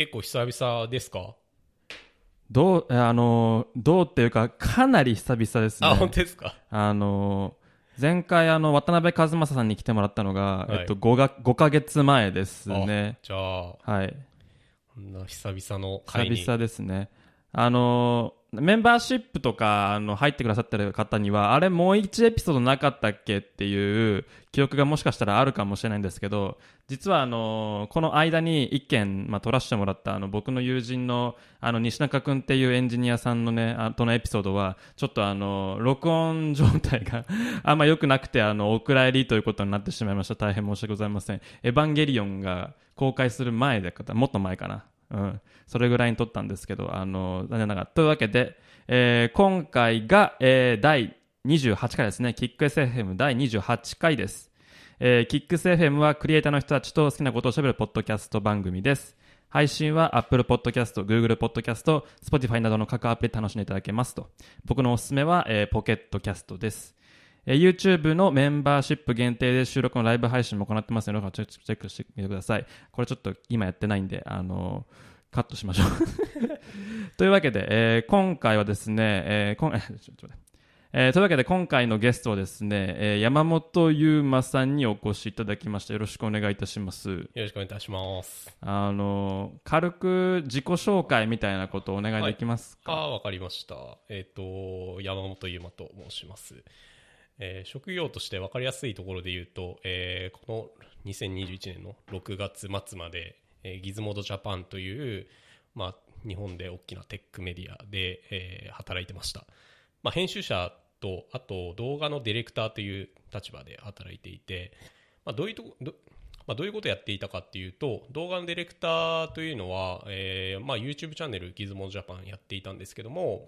結構久々ですか？どう、あの、どうっていうか、かなり久々ですね。あ、本当ですか？あの、前回あの、渡辺和正さんに来てもらったのが、はいえっと、5が、5ヶ月前ですね。じゃあ、はい。こんな久々の会に。久々ですね。あのメンバーシップとかあの入ってくださってる方にはあれもう1エピソードなかったっけっていう記憶がもしかしたらあるかもしれないんですけど実はあのこの間に1件、まあ、撮らせてもらったあの僕の友人のあの西中君っていうエンジニアさんのねあとのエピソードはちょっとあの録音状態があんま良くなくてあのお蔵入りということになってしまいました。大変申し訳ございません。エヴァンゲリオンが公開する前でもっと前かな。うん、それぐらいに撮ったんですけど、あの、残念ながら。というわけで、えー今回が、えー第28回ですね。キック SFM 第28回です。えー、キック SFM はクリエイターの人たちと好きなことを喋るポッドキャスト番組です。配信は Apple Podcast、Google Podcast、Spotify などの各アプリで楽しんでいただけますと。僕のおすすめは、えー、ポケットキャストです。えー YouTube のメンバーシップ限定で収録のライブ配信も行ってますので、チェックしてみてください。これちょっと今やってないんで、あのーカットしましょう。というわけで、えー今回はですね、えーこんえ ちょっと待ってえーというわけで今回のゲストはですね、えー山本優馬さんにお越しいただきました。よろしくお願いいたします。よろしくお願いいたします。あのー軽く自己紹介みたいなことをお願いできますか、ああ、わかりました。えっ、と、山本優馬と申します。えー職業として分かりやすいところで言うと、えーこの2021年の6月末まで、えーギズモードジャパンという、まあ、日本で大きなテックメディアで、えー働いてました。まあ、編集者と、あと動画のディレクターという立場で働いていて、まあ、どういうとまあ、どういうことをやっていたかっていうと動画のディレクターというのは、えーまあ、YouTube チャンネルギズモードジャパンやっていたんですけども、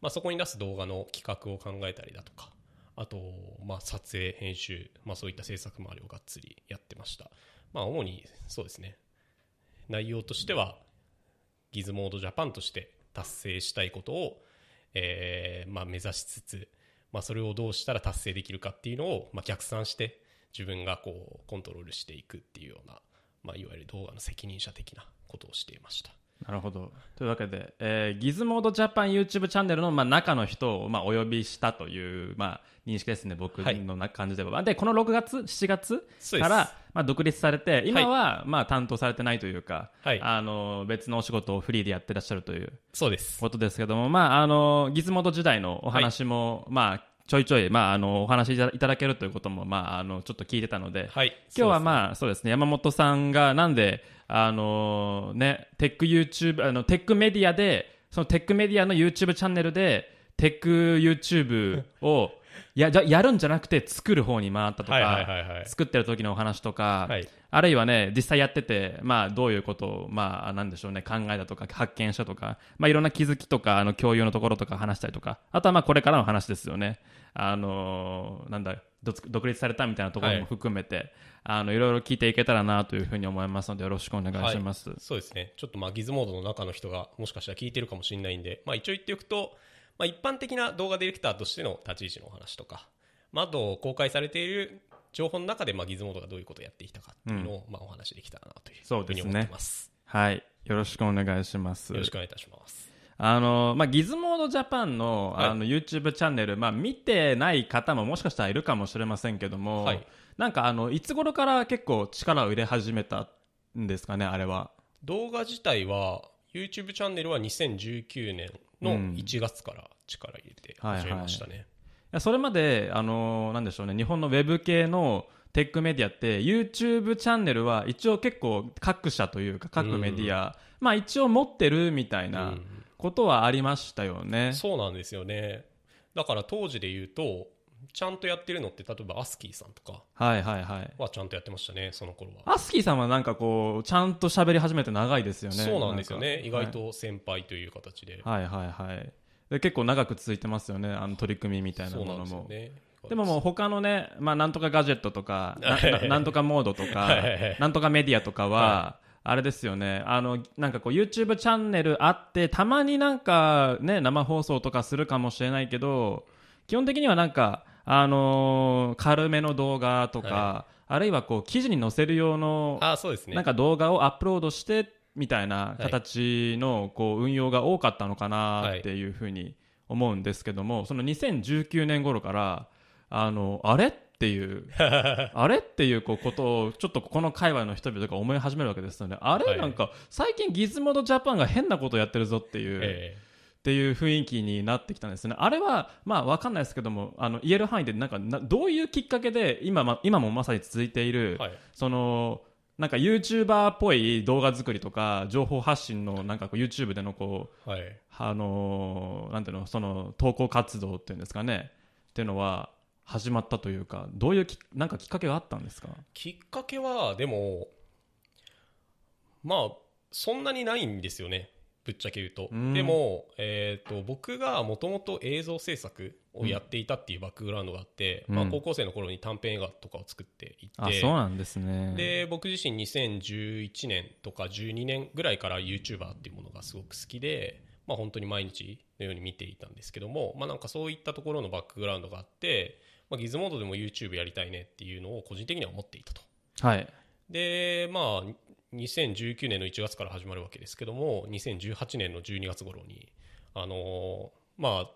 まあ、そこに出す動画の企画を考えたりだとかあと、まあ、撮影編集、まあ、そういった制作周りをがっつりやってました、まあ、主にそうですね内容としてはギズモードジャパンとして達成したいことを、えーまあ、目指しつつ、まあ、それをどうしたら達成できるかっていうのを、まあ、逆算して自分がこうコントロールしていくっていうような、まあ、いわゆる動画の責任者的なことをしていました。なるほど。というわけで、えーギズモードジャパン YouTube チャンネルの、まあ、中の人を、まあ、お呼びしたという、まあ、認識ですね、僕はいのな感じでは。で、この6月、7月から、まあ、独立されて、今は、まあ、担当されてないというか、はいあの、別のお仕事をフリーでやってらっしゃるというそうです。ことですけども、まあ、あの、ギズモード時代のお話も、まあ、ちょいちょい、まあ、あの、お話いたいただけるということも、まあ、あの、ちょっと聞いてたので、はい。今日はあ、まあそうですね山本さんがなんであのねテック YouTube あのテックメディアでそのテックメディアの YouTube チャンネルでテック YouTube をやじゃやるんじゃなくて作る方に回ったとか、はいはいはいはい。作ってる時のお話とか、はいあるいはね実際やっててまあどういうことをまあなんでしょうね考えたとか発見したとかまあいろんな気づきとかあの共有のところとか話したりとかあとはまあこれからの話ですよねあのーなんだ独独立されたみたいなところも含めて、あのいろいろ聞いていけたらなというふうに思いますのでよろしくお願いします、そうですね。ちょっとまあギズモードの中の人がもしかしたら聞いてるかもしれないんで、まあ一応言っておくと、まあ一般的な動画ディレクターとしての立ち位置のお話とか、まああと公開されている情報の中でまあギズモードがどういうことをやってきたかっていうのをまあお話しできたらなというふうに思ってます。はい。よろしくお願いします。よろしくお願いいたします。あのまあ、ギズモードジャパンの,、はい。あの YouTube チャンネル、まあ、見てない方ももしかしたらいるかもしれませんけども、はい。なんかあのいつ頃から結構力を入れ始めたんですかね、あれは。動画自体は YouTube チャンネルは2019年の1月から力入れて始めましたね。いやそれまで、あのなんでしょうね、日本のウェブ系のテックメディアって YouTube チャンネルは一応結構各社というか各メディア、まあ、一応持ってるみたいなことはありましたよね。そうなんですよね。だから当時で言うと、ちゃんとやってるのって、例えばアスキーさんとかはいはいはい。はちゃんとやってましたね、その頃は。アスキーさんはなんかこう、ちゃんと喋り始めて長いですよね。そうなんですよね。意外と先輩という形で。はいはいはいで結構長く続いてますよねあの取り組みみたいなものもでね。でももう他のね、まあ、なんとかガジェットとか なななんとかモードとかはいはいはいなんとかメディアとかは、あれですよね。あのなんかこう YouTube チャンネルあってたまになんかね生放送とかするかもしれないけど基本的にはなんかあのー軽めの動画とか、はあるいはこう記事に載せる用のあ、そうですね。なんか動画をアップロードしてみたいな形のこう運用が多かったのかなっていうふうに思うんですけども、その2019年頃からあのあれっていう。あれっていうこうことをちょっとこの界隈の人々が思い始めるわけですよね。あれ、はいなんか最近ギズモードジャパンが変なことやってるぞっていう、えっていう雰囲気になってきたんですね。あれは、まあ、わかんないですけども、あの、言える範囲で、なんかな、どういうきっかけで、今、ま、今もまさに続いている、えはい。その、なんか YouTuber っぽい動画作りとか、情報発信の、なんかこう YouTube でのこう、はい。あのーなんていうの、その、投稿活動っていうんですかね、っていうのは、始まったというか、どういうき、なんかきっかけがあったんですか？きっかけはでもまあそんなにないんですよね。ぶっちゃけ言うと、うん。でも、えー、と僕がもともと映像制作をやっていたっていうバックグラウンドがあって、うん。まあ、高校生の頃に短編映画とかを作っていて、あ、そうなんですね。で僕自身2011年とか12年ぐらいから YouTuber っていうものがすごく好きで、まあ、本当に毎日のように見ていたんですけども、まあ、なんかそういったところのバックグラウンドがあって、まあ、ギズモードでも YouTube やりたいねっていうのを個人的には思っていたとはい。でまあ2019年の1月から始まるわけですけども2018年の12月頃にあのーまあ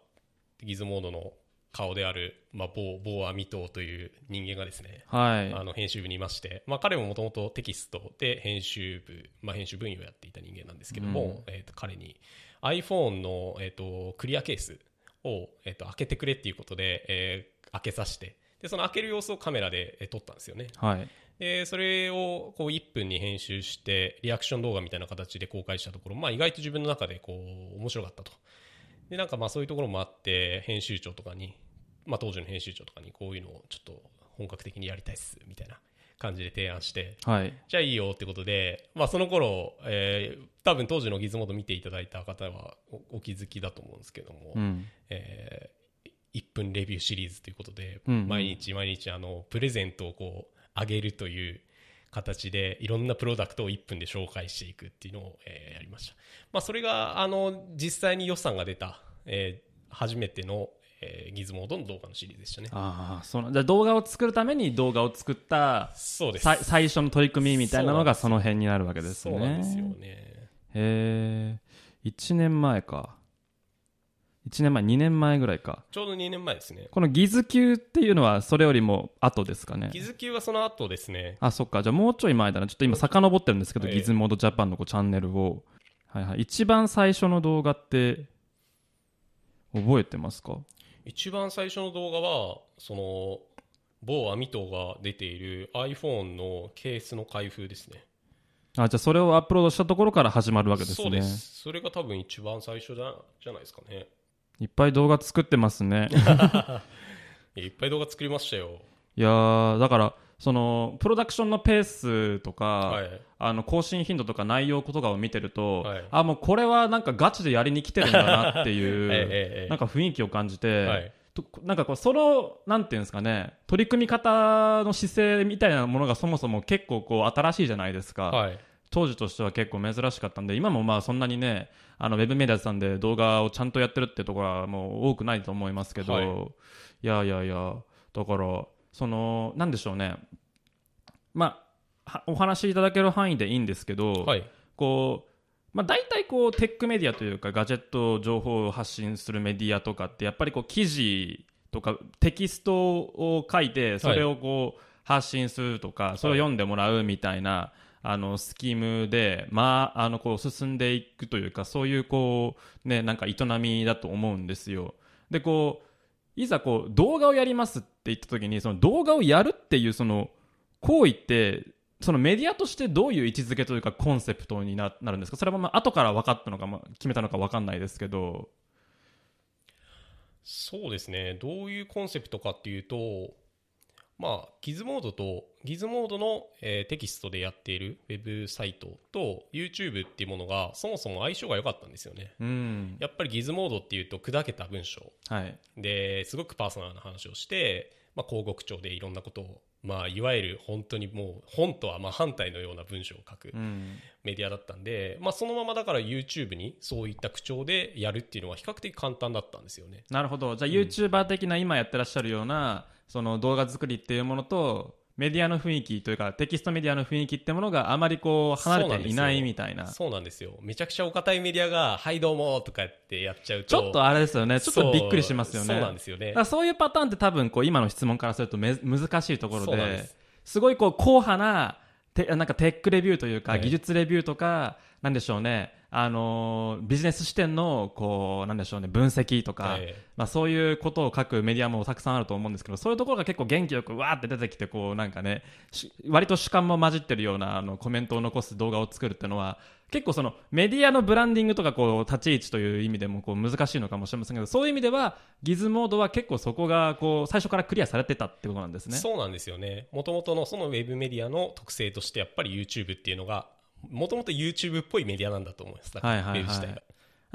ギズモードの顔である、まあ、某某アミトという人間がですねはい。あの編集部にいまして、まあ、彼ももともとテキストで編集部、まあ、編集分野をやっていた人間なんですけども、えー、と彼に iPhone の、えー、とクリアケースを、えー、と開けてくれっていうことで、えー開けさせてでその開ける様子をカメラで、えー撮ったんですよねはい。でそれをこう1分に編集してリアクション動画みたいな形で公開したところ、まあ、意外と自分の中でこう面白かったとでなんかまあそういうところもあって編集長とかに、まあ、当時の編集長とかにこういうのをちょっと本格的にやりたいっすみたいな感じで提案してはい。じゃあいいよってことで、まあ、その頃、えー多分当時のギズモード見ていただいた方はおお気づきだと思うんですけども、うん。え1分レビューシリーズということで、うんうん毎日毎日あのプレゼントをこうあげるという形でいろんなプロダクトを1分で紹介していくっていうのを、えーやりました、まあ、それがあの実際に予算が出た、えー初めての、えーギズモードの動画のシリーズでしたね。ああ、その、じゃあ動画を作るために動画を作った、そうです。さ最初の取り組みみたいなのがその辺になるわけですね。そうなんですよね。へえ、1年前か。1年前、2年前ぐらいか。ちょうど2年前ですねこのギズ級っていうのはそれよりも後ですかねギ。ズ級はその後ですねあ、そっか。じゃあもうちょい前だな。ちょっと今遡ってるんですけど、ええギズモードジャパンのこうチャンネルを。はいはい。一番最初の動画って、覚えてますか？一番最初の動画はその某アミトが出ている iPhone のケースの開封ですねあ、じゃあそれをアップロードしたところから始まるわけですね。そうですそれが多分一番最初じゃじゃないですかねいっぱい動画作ってますね。いっぱい動画作りましたよ。いやーだからそのプロダクションのペースとか、はい。あの更新頻度とか内容とかを見てると、はい。あもうこれはなんかガチでやりに来てるんだなっていう、ええええ。なんか雰囲気を感じて、はい。となんかこうそのなんていうんですかね取り組み方の姿勢みたいなものがそもそも結構こう新しいじゃないですか、はい当時としては結構珍しかったんで今もまあそんなにねあのウェブメディアさんで動画をちゃんとやってるってところはもう多くないと思いますけど、はい。い、やいやいやだからそのなんでしょうね。まあはお話しいただける範囲でいいんですけど、はい。こうまあ、大体こうテックメディアというかガジェット情報を発信するメディアとかってやっぱりこう記事とかテキストを書いてそれをこう発信するとか、それを読んでもらうみたいな、あのスキームで、まあ、あのこう進んでいくというかそういうこう、ね、なんか営みだと思うんですよ。でこういざこう動画をやりますって言った時にその動画をやるっていうその行為ってそのメディアとしてどういう位置づけというかコンセプトにななるんですか？それはまあ後から分かったのか、まあ、決めたのか分かんないですけど。そうですね。どういうコンセプトかっていうとまあギズモードとギズモードの、えーテキストでやっているウェブサイトと YouTube っていうものがそもそも相性が良かったんですよね。うん。やっぱりギズモードっていうと砕けた文章。はい。ですごくパーソナルな話をして、まあ、広告調でいろんなことを、まあ、いわゆる本当にもう本とはまあ反対のような文章を書くうん。メディアだったんで、まあ、そのままだから YouTube にそういった口調でやるっていうのは比較的簡単だったんですよね。なるほど。じゃあ YouTuber 的な今やってらっしゃるようなその動画作りっていうものとメディアの雰囲気というかテキストメディアの雰囲気ってものがあまりこう離れていないみたいな。そうなんですよ。めちゃくちゃお堅いメディアが「はいどうも」とかってやっちゃうと。ちょっとあれですよね。ちょっとびっくりしますよね。そうなんですよね。そういうパターンって多分こう今の質問からするとめ難しいところでです。すごいこう硬派なてなんかテックレビューというか、はい。技術レビューとかなんでしょうねあのービジネス視点のこうなんでしょうね分析とか、ええまあ、そういうことを書くメディアもたくさんあると思うんですけどそういうところが結構元気よくわーって出てきてこうなんかねし割と主観も混じってるようなあのコメントを残す動画を作るっていうのは結構そのメディアのブランディングとかこう立ち位置という意味でもこう難しいのかもしれませんけどそういう意味ではギズモードは結構そこがこう最初からクリアされてたってことなんですね。そうなんですよねもともとのそのウェブメディアの特性としてやっぱり YouTube っていうのがもともと YouTube っぽいメディアなんだと思います。だからはいはいはい。ウェブ自体が。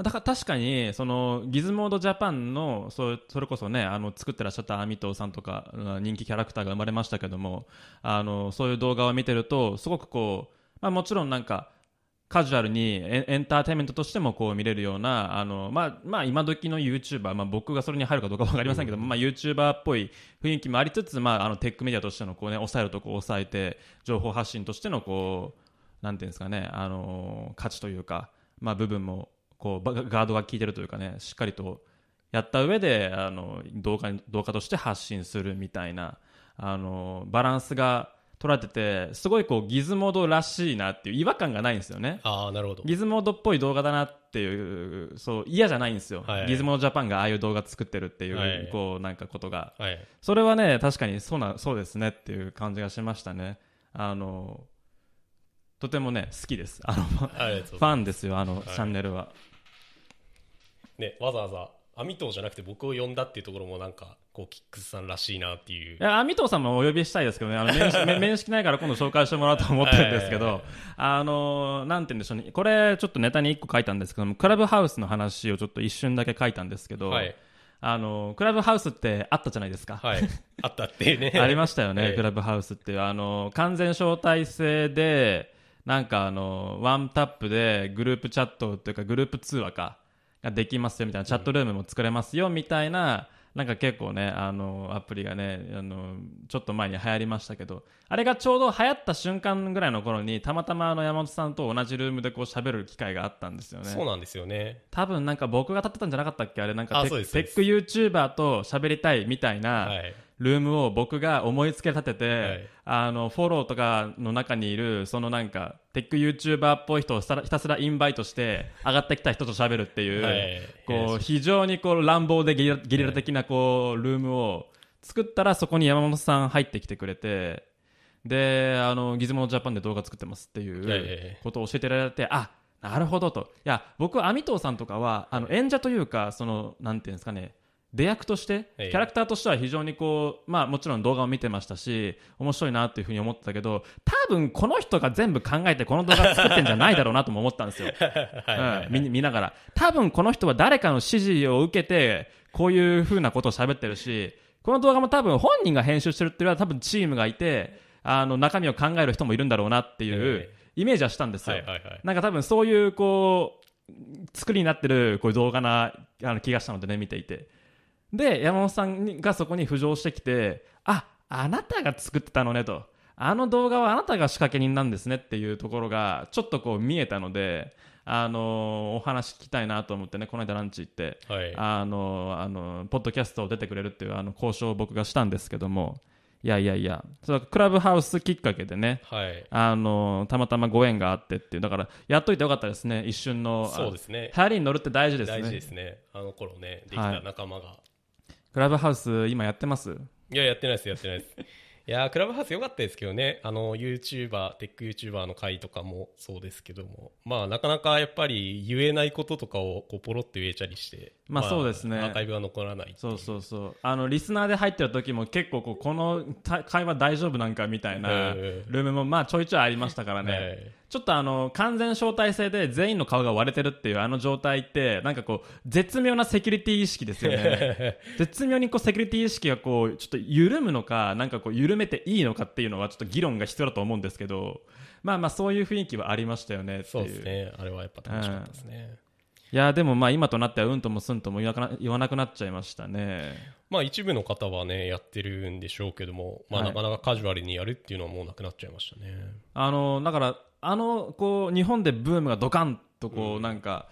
だから確かにそのギズモードジャパンのそそれこそねあの作ってらっしゃったアミトさんとかうん人気キャラクターが生まれましたけどもあのそういう動画を見てるとすごくこう、まあ、もちろんなんかカジュアルにエンターテインメントとしてもこう見れるようなあの、まあまあ、今時の YouTuber、まあ、僕がそれに入るかどうか分かりませんけども、まあ、YouTuber っぽい雰囲気もありつつ、まあ、あのテックメディアとしてのこう、ね、抑えるとこを抑えて情報発信としてのこうなんていうんですかね、あの価値というか、まあ、部分もこうバガードが効いてるというかねしっかりとやった上であの動画に動画として発信するみたいなあのバランスが取られててすごいこうギズモードらしいなっていう違和感がないんですよね。ああなるほど。ギズモードっぽい動画だなっていうそう嫌じゃないんですよ、はい。ギズモードジャパンがああいう動画作ってるっていう,、はい。こうなんかことが。はい。それはね確かにそうなそうですねっていう感じがしましたね。あのとてもね好きです。あのファンですよあの、い。チャンネルは。すねわざわざアミトじゃなくて僕を呼んだっていうところもなんかこうキックスさんらしいなっていう。いや、アミトさんもお呼びしたいですけどね、あの面識 面面識ないから今度紹介してもらおうと思ってるんですけどあの、なんて言うんでしょうね、これちょっとネタに1個書いたんですけども、クラブハウスの話をちょっと一瞬だけ書いたんですけど、はい。あの、クラブハウスってあったじゃないですか。はい。あったっていうね。ありましたよね、ええ。クラブハウスって。いう、あの、完全招待制で、なんかあの、ワンタップでグループチャットっていうか、グループ通話か、ができますよみたいな、チャットルームも作れますよみたいな、なんか結構ね、あの、アプリがね、あの、ちょっと前に流行りましたけど、あれがちょうど流行った瞬間ぐらいの頃に、たまたまあの山本さんと同じルームでこう喋る機会があったんですよね。そうなんですよね。多分なんか僕が立ってたんじゃなかったっけ？あれなんかテック YouTuber と喋りたいみたいな、はいルームを僕が思いつけ立てて、はい。あのフォローとかの中にいるそのなんかテック YouTuber っぽい人をひたひたすらインバイトして上がってきた人と喋るっていう、はい。こう非常にこう乱暴でゲリラゲリラ的なこうルームを作ったらそこに山本さん入ってきてくれてであのギズモノジャパンで動画作ってますっていはいはいうことを教えてられてあなるほどと。いや僕アミトーさんとかはあの演者というかそのなんていうんですかね出役としてキえ。えャラクターとしては非常にこう、まあ、もちろん動画を見てましたし面白いなっていうふうに思ってたけど多分この人が全部考えてこの動画作ってんじゃないだろうなとも思ったんですよ、うん見見ながら。多分この人は誰かの指示を受けてこういうふうなことを喋ってるしこの動画も多分本人が編集してるっていうよりは多分チームがいてあの中身を考える人もいるんだろうなっていうえイメージはしたんですよ、なんか多分そういうこう作りになってるこういう動画なあの気がしたのでね見ていてで山本さんにがそこに浮上してきてああなたが作ってたのねと。あの動画はあなたが仕掛け人なんですねっていうところがちょっとこう見えたのであのお話聞きたいなと思ってねこの間ランチ行ってはい。あのあのポッドキャストを出てくれるっていうあの交渉を僕がしたんですけども。いやいやいや。そクラブハウスきっかけでねはい。あのたまたまご縁があってっていう。だからやっといてよかったですね一瞬の。そうですね。流行りに乗るって大事ですね。大事ですね。あの頃ねできはい。た仲間がクラブハウス今やってます？いややってないですやってないです。いやークラブハウス良かったですけどね。あの YouTuber テック YouTuber の回とかもそうですけども。まあなかなかやっぱり言えないこととかをこうポロって言えちゃりして。まあそうですね。アーカイブが残らないそうそうそう。あのリスナーで入ってる時も結構こうこのた会話大丈夫なんかみたいなええ。ルームもまあちょいちょいありましたからね、はいちょっとあの完全招待制で全員の顔が割れてるっていうあの状態ってなんかこう絶妙なセキュリティ意識ですよね。絶妙にこうセキュリティ意識がこうちょっと緩むのかなんかこう緩めていいのかっていうのはちょっと議論が必要だと思うんですけどまあまあそういう雰囲気はありましたよねそうですね。あれはやっぱ楽しかったですね、いやでもまあ今となってはうんともすんとも言わなくなっちゃいましたね。まあ一部の方はね、やってるんでしょうけども、まあはい。なかなかカジュアルにやるっていうのはもうなくなっちゃいましたね。あのだからあのこう日本でブームがドカンとこう、うんなんか、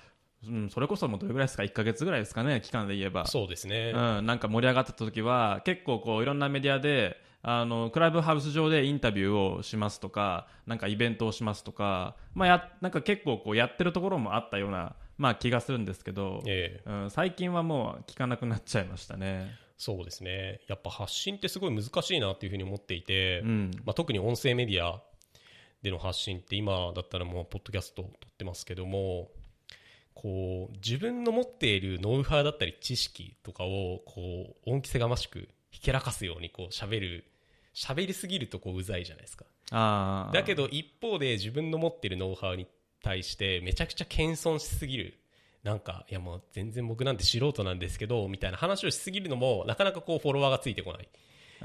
うん、それこそもうどれぐらいですか？1か月ぐらいですかね？期間で言えばそうですね。うん、なんか盛り上がってた時は結構こういろんなメディアであのクラブハウス上でインタビューをしますとかなんかイベントをしますとか,、まあ、やなんか結構こうやってるところもあったような、まあ、気がするんですけど、ええうん、最近はもう聞かなくなっちゃいましたね。そうですね。やっぱ発信ってすごい難しいなっていうふうに思っていて、うんまあ、特に音声メディアでの発信って今だったらもうポッドキャスト撮ってますけどもこう自分の持っているノウハウだったり知識とかをこう恩着せがましくひけらかすようにこう喋る喋りすぎるとこううざいじゃないですか。だけど一方で自分の持っているノウハウに対してめちゃくちゃ謙遜しすぎる。なんかいやもう全然僕なんて素人なんですけどみたいな話をしすぎるのもなかなかこうフォロワーがついてこない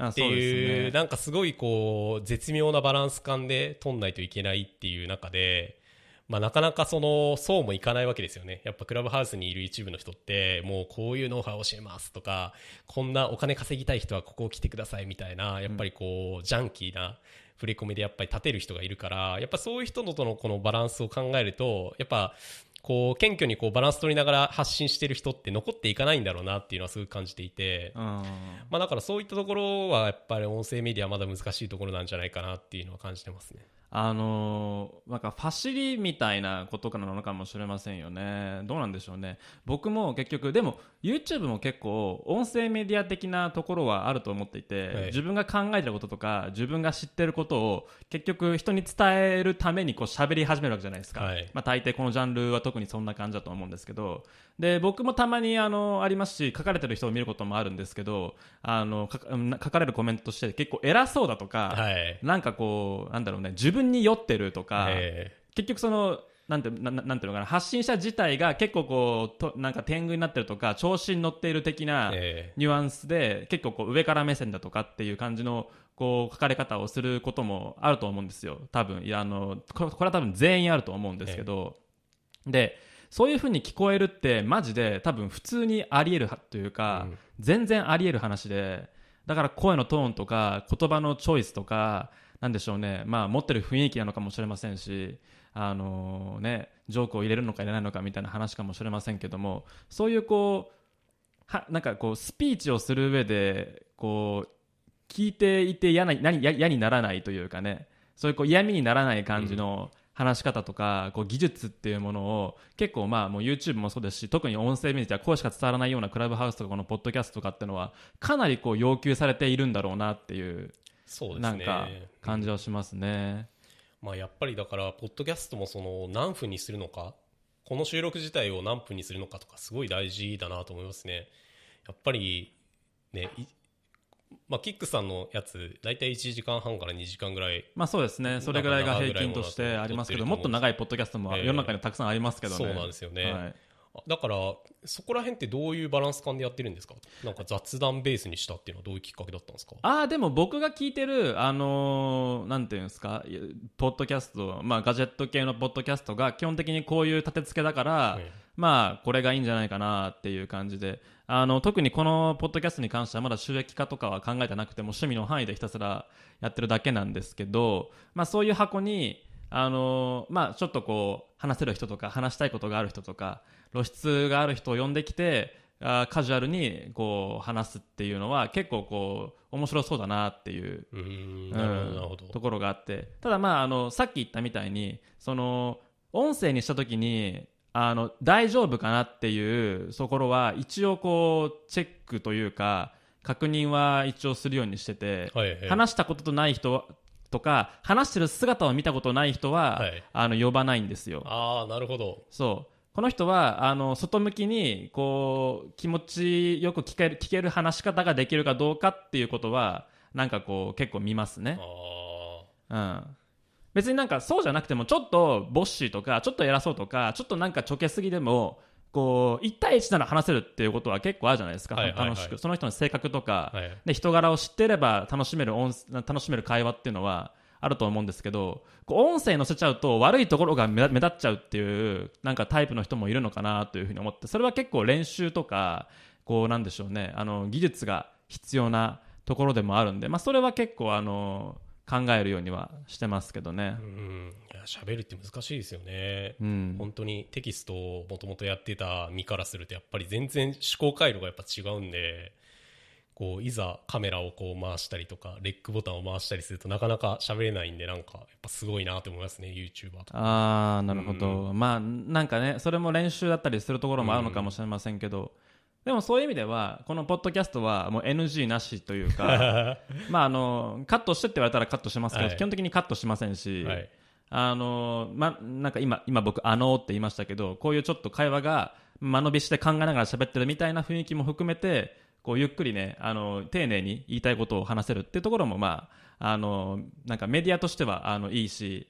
っていうね。なんかすごいこう絶妙なバランス感で取んないといけないっていう中で、まあ、なかなかそのそうもいかないわけですよね。やっぱクラブハウスにいる一部の人ってもうこういうノウハウを教えますとかこんなお金稼ぎたい人はここを来てくださいみたいなやっぱりこうジャンキーな触れ込みでやっぱり立てる人がいるからやっぱそういう人のとのこのバランスを考えるとやっぱこう謙虚にこうバランス取りながら発信してる人って残っていかないんだろうなっていうのはすごく感じていて、うんまあ、だからそういったところはやっぱり音声メディアまだ難しいところなんじゃないかなっていうのは感じてますね。あのーなんかファシリみたいなことなのかもしれませんよね。どうなんでしょうね。僕も結局、でも YouTube も結構音声メディア的なところはあると思っていて、はい自分が考えてることとか、自分が知ってることを結局人に伝えるためにこう喋り始めるわけじゃないですか。はいまあ大抵このジャンルは特にそんな感じだと思うんですけど、で、僕もたまにあの、ありますし、書かれてる人を見ることもあるんですけど、あの、か書かれるコメントとして結構偉そうだとか、はい。なんかこう、なんだろうね、自分に酔ってるとか、え結局その、なんてなななんていうのかな発信者自体が結構こうとなんか天狗になってるとか調子に乗っている的ーなえニュアンスで結構こう上から目線だとかっていう感じのこう書かれ方をすることもあると思うんですよ。多分いやあのこれこれは多分全員あると思うんですけど、でそういうふうに聞こえるってマジで多分普通にありえるはというか、うん。全然ありえる話でだから声のトーンとか言葉のチョイスとかなんでしょうね、まあ、持ってる雰囲気なのかもしれませんし、あのね、ジョークを入れるのか入れないのかみたいな話かもしれませんけどもそういうこうはなんかこうスピーチをする上でこう聞いていて嫌な何嫌嫌にならないというかねそういうこう嫌味にならない感じの話し方とか、こう技術っていうものを結構まあもう YouTube もそうですし特に音声メディア声しか伝わらないようなクラブハウスとかこのポッドキャストとかっていうのはかなりこう要求されているんだろうなっていうそうですね。なんか感じはしますね。まあ、やっぱりだから、ポッドキャストもその何分にするのか、この収録自体を何分にするのかとか、すごい大事だなと思いますね。やっぱり、ね、いまあ、キックさんのやつ、大体1時間半から2時間ぐらい、まあそうですねそれぐらいが平均としてありますけどもっと長いポッドキャストもええ世の中にはたくさんありますけどね。そうなんですよねはいだから、そこら辺ってどういうバランス感でやってるんですか？なんか雑談ベースにしたっていうのはどういうきっかけだったんですか？ああでも僕が聞いてる、あのーなんていうんですか、ポッドキャスト、まあ、ガジェット系のポッドキャストが基本的にこういう立て付けだから、ええまあ、これがいいんじゃないかなっていう感じで、あの特にこのポッドキャストに関してはまだ収益化とかは考えてなくても、趣味の範囲でひたすらやってるだけなんですけど、まあ、そういう箱に、あのーまあ、ちょっとこう話せる人とか話したいことがある人とか露出がある人を呼んできてあーカジュアルにこう話すっていうのは結構こう面白そうだなっていう。ところがあってただまああのさっき言ったみたいにその音声にした時にあの大丈夫かなっていうところは一応こうチェックというか確認は一応するようにしてて、はいはい話したことない人とか話してる姿を見たことない人は、はいあの呼ばないんですよ。ああ、なるほど。そうこの人はあの外向きにこう気持ちよく聞ける聞ける話し方ができるかどうかっていうことはなんかこう結構見ますね。あうん、別になんかそうじゃなくてもちょっとボッシーとかちょっと偉そうとかちょっとなんかちょけすぎでもこう1対1なら話せるっていうことは結構あるじゃないですか、はいはいはい楽しくその人の性格とか、あ、はい。で人柄を知ってれば楽しめる音楽しめる会話っていうのはあると思うんですけどこう音声載せちゃうと悪いところが目立っちゃうっていうなんかタイプの人もいるのかなというふうに思ってそれは結構練習とかこうなんでしょうねあの技術が必要なところでもあるんで、まあ、それは結構あの考えるようにはしてますけどね。う。ん喋るって難しいですよね、うん、本当にテキストをもともとやってた身からするとやっぱり全然思考回路がやっぱ違うんでこういざカメラをこう回したりとかレックボタンを回したりするとなかなか喋れないんでなんかやっぱすごいなと思いますね YouTuber とかああなるほど、まあなんかねそれも練習だったりするところもあるのかもしれませんけど、でもそういう意味ではこのポッドキャストはもう NG なしというか まああのカットしてって言われたらカットしますけど、はい。基本的にカットしませんし、はい。あのまなんか今今僕あのーって言いましたけどこういうちょっと会話が間延びして考えながら喋ってるみたいな雰囲気も含めてこうゆっくりねあの丁寧に言いたいことを話せるっていうところもまああのなんかメディアとしてはあのいいし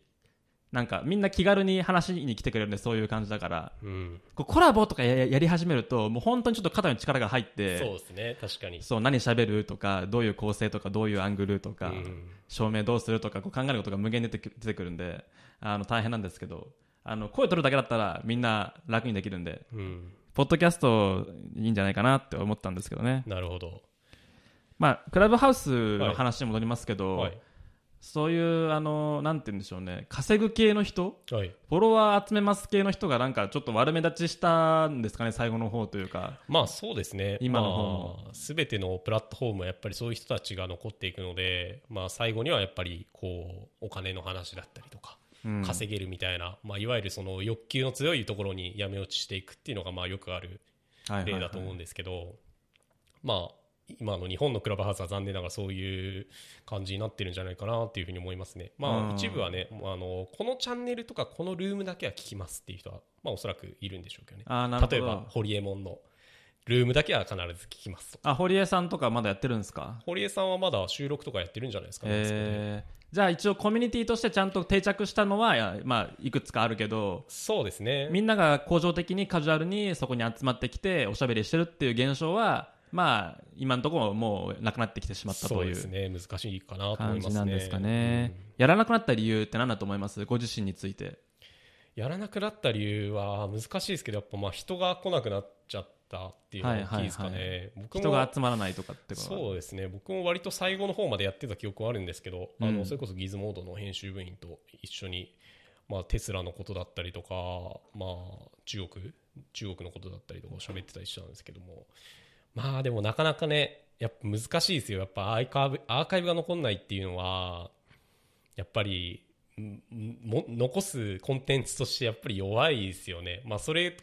なんかみんな気軽に話に来てくれるんでそういう感じだから。うん。こうコラボとかややり始めるともう本当にちょっと肩に力が入ってそうですね確かに。そう何喋るとかどういう構成とかどういうアングルとか、うん。照明どうするとかこう考えることが無限に出てく出てくるんであの大変なんですけどあの声取るだけだったらみんな楽にできるんで。うんポッドキャストいいんじゃないかなって思ったんですけどね。なるほど。まあクラブハウスの話に戻りますけど、はい。そういうあのなんて言うんでしょうね。稼ぐ系の人はい。フォロワー集めます系の人がなんかちょっと悪目立ちしたんですかね最後の方というか。まあそうですね、今の方も。すべてのプラットフォームはやっぱりそういう人たちが残っていくので、まあ、最後にはやっぱりこうお金の話だったりとか、うん稼げるみたいな、まあ、いわゆるその欲求の強いところに闇落ちしていくっていうのがまあよくあるはいはいはい例だと思うんですけど、まあ今の日本のクラブハウスは残念ながらそういう感じになってるんじゃないかなっていうふうに思いますね。まうんあ一部はね、あのこのチャンネルとかこのルームだけは聞きますっていう人はまあおそらくいるんでしょうけどね。ど例えばホリエモンのルームだけは必ず聞きますと。あ堀江さんとかまだやってるんですか？堀江さんはまだ収録とかやってるんじゃないですかね。えーじゃあ一応コミュニティとしてちゃんと定着したのは、まあ、いくつかあるけどそうですね。みんなが恒常的にカジュアルにそこに集まってきておしゃべりしてるっていう現象はまあ今のところもうなくなってきてしまったそうというですね。難しいかなと思感いますね。じなんですかね、やらなくなった理由って何だと思います？ご自身についてやらなくなった理由は難しいですけど、やっぱまあ人が来なくなっちゃったっていうのが大きいですかね。はいはい僕も人が集まらないとかってこと？はそうですね。僕も割と最後の方までやってた記憶はあるんですけど、あうん。のそれこそギズモードの編集部員と一緒に、まあ、テスラのことだったりとか、まあ、中国中国のことだったりとかを喋ってたりしたんですけども。まあでもなかなかねやっぱ難しいですよ。やっぱアーカイブアーカイブが残んないっていうのはやっぱりんも残すコンテンツとしてやっぱり弱いですよね。まあそれ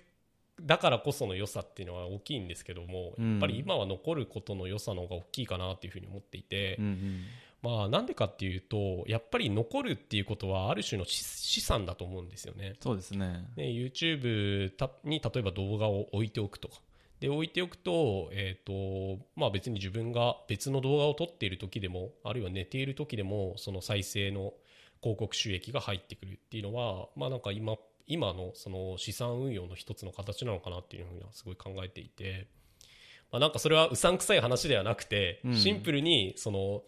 だからこその良さっていうのは大きいんですけども、うん。やっぱり今は残ることの良さの方が大きいかなっていうふうに思っていて、うんうん。まあなんでかっていうとやっぱり残るっていうことはある種の資資産だと思うんですよね。そうですね。ね YouTube たに例えば動画を置いておくとか。で置いておくと,、えーとまあ、別に自分が別の動画を撮っている時でもあるいは寝ている時でもその再生の広告収益が入ってくるっていうのは、まあ、なんか今今のその資産運用の一つの形なのかなっていうふうにはすごい考えていて、まあ、なんかそれはうさんくさい話ではなくて、うん。シンプルにその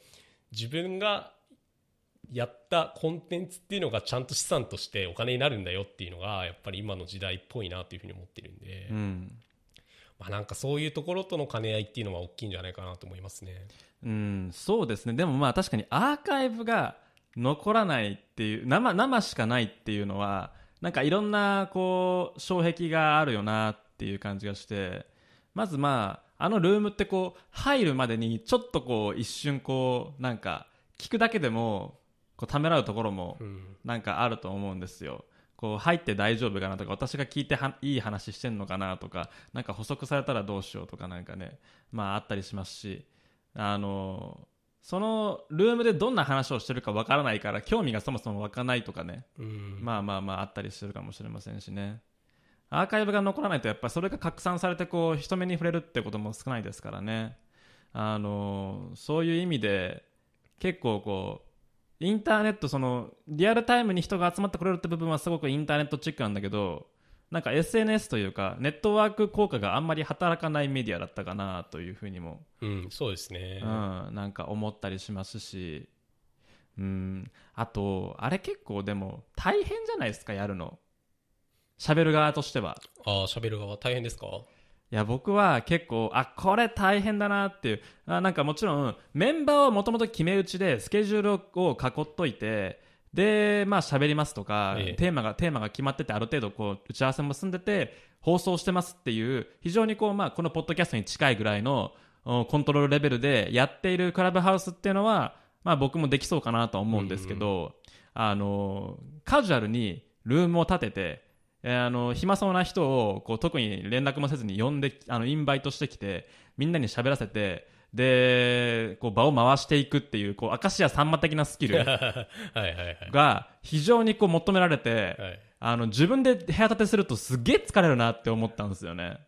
自分がやったコンテンツっていうのがちゃんと資産としてお金になるんだよっていうのがやっぱり今の時代っぽいなっていうふうに思ってるんで、うん。まあ、なんかそういうところとの兼ね合いっていうのは大きいんじゃないかなと思いますね。うん、そうですね。でもまあ確かにアーカイブが残らないっていう生生しかないっていうのはなんかいろんなこう障壁があるよなっていう感じがしてまずまああのルームってこう入るまでにちょっとこう一瞬こうなんか聞くだけでもこうためらうところもうんなんかあると思うんですよ。こう入って大丈夫かなとか私が聞いてはいい話してんのかなとかなんか補足されたらどうしようとかなんかねまああったりしますしあのそのルームでどんな話をしてるかわからないから興味がそもそも湧かないとかね。うん。まあまあまああったりするかもしれませんしね。アーカイブが残らないとやっぱりそれが拡散されてこう人目に触れるってことも少ないですからね。あのそういう意味で結構こうインターネットそのリアルタイムに人が集まってくれるって部分はすごくインターネットチックなんだけどなんか SNS というかネットワーク効果があんまり働かないメディアだったかなというふうにも、うん、そうですね。うん、なんか思ったりしますしううん。あとあれ結構でも大変じゃないですかやるの。喋る側としては。ああ、喋る側大変ですか？いや僕は結構あこれ大変だなっていう。あなんかもちろんメンバーはもともと決め打ちでスケジュールを囲っといてでまあ喋りますとか、ええ。テーマがテーマが決まっててある程度こう打ち合わせも済んでて放送してますっていう非常にこうまあこのポッドキャストに近いぐらいのおコントロールレベルでやっているクラブハウスっていうのはまあ僕もできそうかなとは思うんですけど、あのカジュアルにルームを立ててえーあの暇そうな人をこう特に連絡もせずに呼んであのインバイトしてきてみんなに喋らせてでこう場を回していくっていうこう明石家さんま的なスキル はいはいはい。が非常にこう求められて、はいあの自分で部屋建てするとすげえ疲れるなって思ったんですよね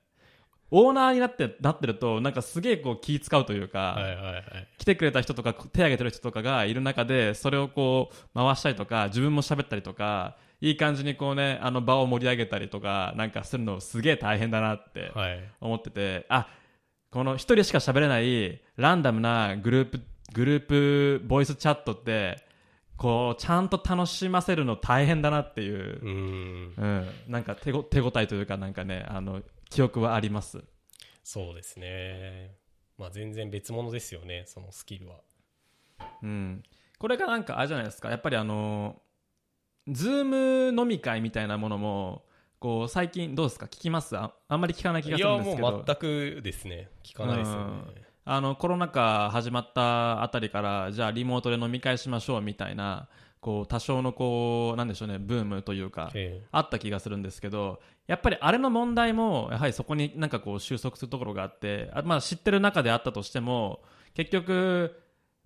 オーナーになってなってるとなんかすげえこう気使うというか、はいはいはい。来てくれた人とか手挙げてる人とかがいる中でそれをこう回したりとか自分も喋ったりとかいい感じにこうねあの場を盛り上げたりとかなんかするのすげえ大変だなってはい。思っててあこの一人しか喋れないランダムなグループグループボイスチャットってこうちゃんと楽しませるの大変だなっていうう、ん。うん、なんか手ご手応えというかなんかねあの記憶はありますそうですね。まあ全然別物ですよね、そのスキルは。うん、これがなんかあれじゃないですかやっぱりあのズーム飲み会みたいなものもこう最近どうですか？聞きます？ああんまり聞かない気がいや、するんですけど。もう全くですね。聞かないですよね。あのコロナ禍始まったあたりからじゃあリモートで飲み会しましょうみたいなこう多少のこうなんでしょうねブームというかえあった気がするんですけどやっぱりあれの問題もやはりそこになんかこう収束するところがあってあ、まあ、知ってる中であったとしても結局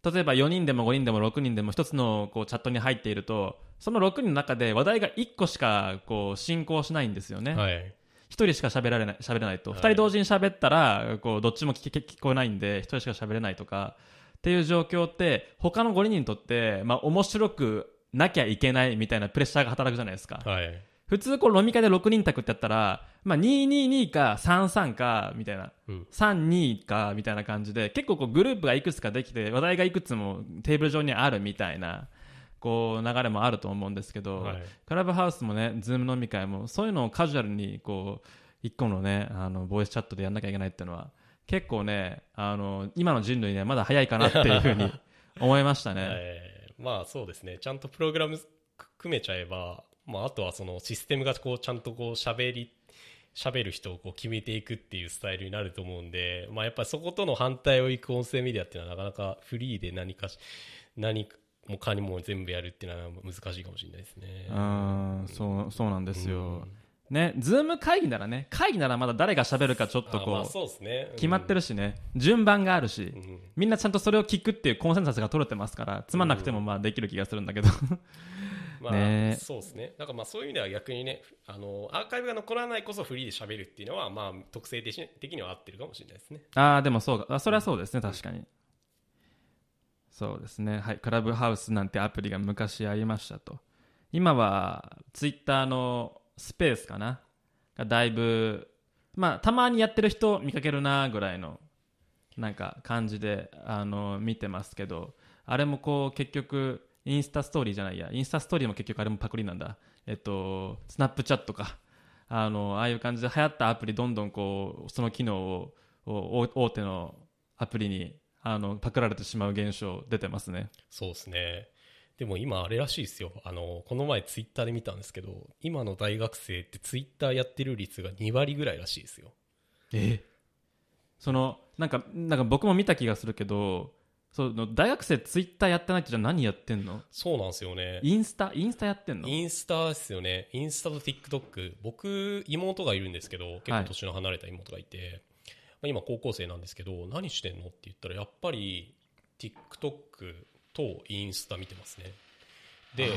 例えば4人でも5人でも6人でも1つのこうチャットに入っているとその6人の中で話題が1個しかこう進行しないんですよね。えはい。一人しか喋られない喋れないと、はい二人同時に喋ったらこうどっちも聞け聞こえないんで一人しか喋れないとかっていう状況って他の5人にとってまあ面白くなきゃいけないみたいなプレッシャーが働くじゃないですか、はい。普通こう飲み会で6人卓ってやったら、まあ、222か33かみたいなうん。32かみたいな感じで結構こうグループがいくつかできて話題がいくつもテーブル上にあるみたいなこう流れもあると思うんですけど、はい。クラブハウスもね、ズーム飲み会も、そういうのをカジュアルに、こう、一個のね、あの、ボイスチャットでやんなきゃいけないっていうのは、結構ね、あの、今の人類にはまだ早いかなっていうふうに 思いましたね。えーまあそうですね。ちゃんとプログラム組めちゃえば、まああとはそのシステムがこうちゃんとこう喋り、喋る人をこう決めていくっていうスタイルになると思うんで、まあやっぱりそことの反対をいく音声メディアっていうのはなかなかフリーで何かし、何もかにも全部やるっていうのは難しいかもしれないですね。うん、そう、そうなんですよ。うんね、ズーム会議ならね、会議ならまだ誰が喋るかちょっとこう、そう。決まってるしね、順番があるしう、ん。みんなちゃんとそれを聞くっていうコンセンサスが取れてますから、つまんなくてもまあできる気がするんだけど。まあ、ねそうですね。だからまあそういう意味では逆にね、あの、アーカイブが残らないこそフリーで喋るっていうのは、まあ特性的に的には合ってるかもしれないですね。ああ、でもそうか。あそれはそうですね、確かに。そうですね。はい。クラブハウスなんてアプリが昔ありましたと。今は、ツイッターのスペースかな？がだいぶ、まあ、たまにやってる人見かけるなぐらいの、なんか感じで、あの、見てますけど、あれもこう、結局、インスタストーリーじゃないや、インスタストーリーも結局あれもパクリなんだ。えっと、スナップチャットか。あの、ああいう感じで流行ったアプリ、どんどんこう、その機能を、大手のアプリに、あの、パクられてしまう現象出てますね。そうですね。でも今あれらしいですよ。あの、この前ツイッターで見たんですけど、今の大学生ってツイッターやってる率が2割ぐらいらしいですよ。え？その、なんか、なんか僕も見た気がするけど、その大学生ツイッターやってないってじゃあ何やってんの？そうなんですよね。インスタ？インスタやってんの？インスタですよね。インスタと TikTok。僕、妹がいるんですけど、結構年の離れた妹がいて、まあ今高校生なんですけど、何してんのって言ったら、やっぱり TikTok とインスタ見てますね。で。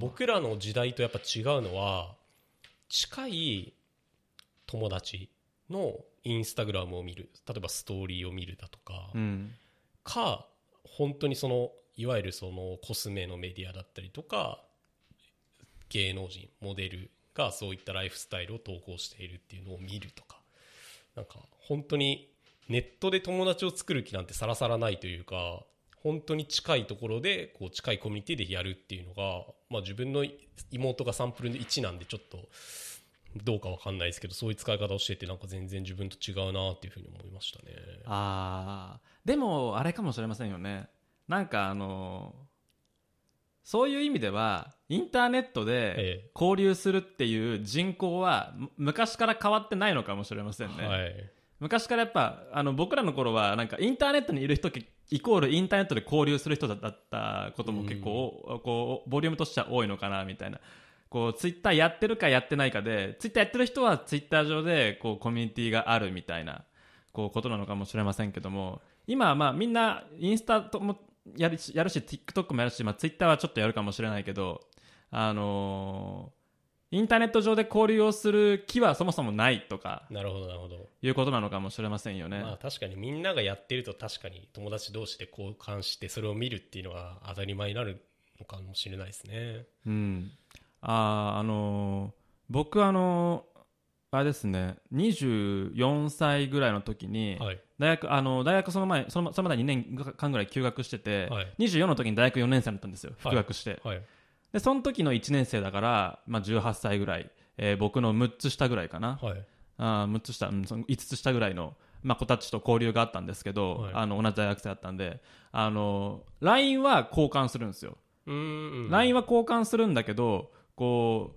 僕らの時代とやっぱ違うのは、近い友達のインスタグラムを見る。例えばストーリーを見るだとか、うん。か本当にそのいわゆるそのコスメのメディアだったりとか芸能人モデルがそういったライフスタイルを投稿しているっていうのを見るとかなんか本当にネットで友達を作る気なんてさらさらないというか本当に近いところでこう近いコミュニティでやるっていうのが、まあ、自分の妹がサンプルの1なんでちょっとどうかわかんないですけどそういう使い方をしててなんか全然自分と違うなっていうふうに思いましたね。ああでもあれかもしれませんよね。なんかあのそういう意味ではインターネットでええ。交流するっていう人口はむ昔から変わってないのかもしれませんね、はい。昔からやっぱあの僕らの頃はなんかインターネットにいる人イコールインターネットで交流する人だったことも結構、こうボリュームとしては多いのかなみたいな。こうツイッターやってるかやってないかでツイッターやってる人はツイッター上でこうコミュニティがあるみたいなこうことなのかもしれませんけども今はまあみんなインスタともやるしやるし TikTok もやるし、まあ、ツイッターはちょっとやるかもしれないけどあのーインターネット上で交流をする気はそもそもないとかなるほどなるほど。いうことなのかもしれませんよね。まあ確かにみんながやってると確かに友達同士で交換してそれを見るっていうのが当たり前になるのかもしれないですね。うん、あーあのー僕あのーあれですね24歳ぐらいの時に、はい。大学あの大学その前そのそのまで2年間ぐらい休学してて、はい。24の時に大学4年生になったんですよ。復学して、はいでその時の1年生だから、まあ、18歳ぐらい、えー僕の6つ下ぐらいかな、はい。あー6つ下、うん、その5つ下ぐらいの、まあ、子たちと交流があったんですけど、はい。あの同じ大学生だったんであの LINE は交換するんですよ。LINE は交換するんだけどこ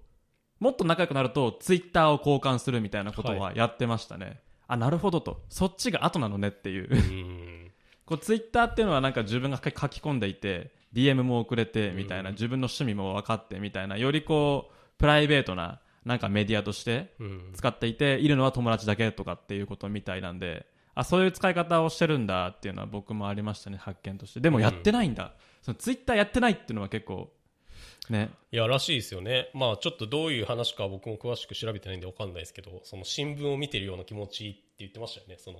うもっと仲良くなると Twitter を交換するみたいなことはやってましたね、あなるほどと。そっちが後なのねっていう。う こう Twitter っていうのはなんか自分が書き込んでいて DM も送れてみたいな、うん自分の趣味も分かってみたいなよりこうプライベートななんかメディアとしてうん。使っていているのは友達だけとかっていうことみたいなんであそういう使い方をしてるんだっていうのは僕もありましたね発見として。でもやってないんだ、そのツイッターやってないっていうのは結構ね。いやらしいですよね。まあちょっとどういう話か僕も詳しく調べてないんで分かんないですけどその新聞を見てるような気持ち言ってましたよね。その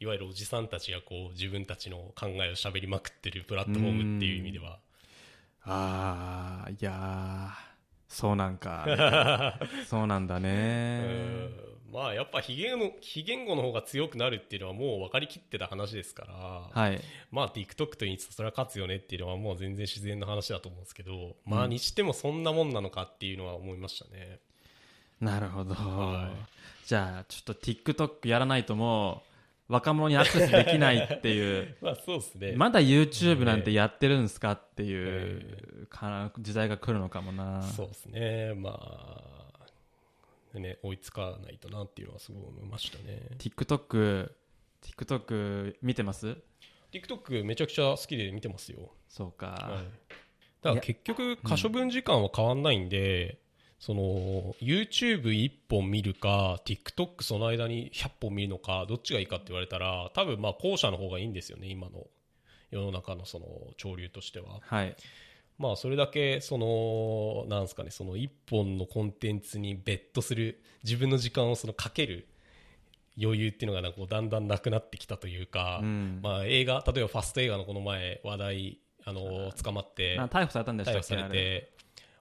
いわゆるおじさんたちがこう自分たちの考えを喋りまくってるプラットフォームっていう意味では。ああいやーそうなんか そうなんだうねん。まあやっぱ非言語の非言語の方が強くなるっていうのはもう分かりきってた話ですから、はい。まあ TikTok とインスタそれは勝つよねっていうのはもう全然自然な話だと思うんですけど、まあにしてもそんなもんなのかっていうのは思いましたね。なるほど、はじゃあちょっと TikTok やらないともう若者にアクセスできないっていう まあそうですね。まだ YouTube なんてやってるんすかっていうか時代が来るのかもなそうですね。まあ、ね、追いつかないとなっていうのはすごい思いましたね。TikTok TikTok 見てます？TikTok めちゃくちゃ好きで見てますよ。そうか、はい、だから結局可処分時間は変わんないんで、その YouTube1 本見るか TikTok その間に100本見るのかどっちがいいかって言われたら多分まあ後者の方がいいんですよね今の世の中のその潮流としては。はい。まあそれだけそのなんですかねその1本のコンテンツにベットする自分の時間をそのかける余裕っていうのがなんかこうだんだんなくなってきたというか、うん。まあ、映画例えばファスト映画のこの前話題あの捕まってな逮捕されたんで逮捕されて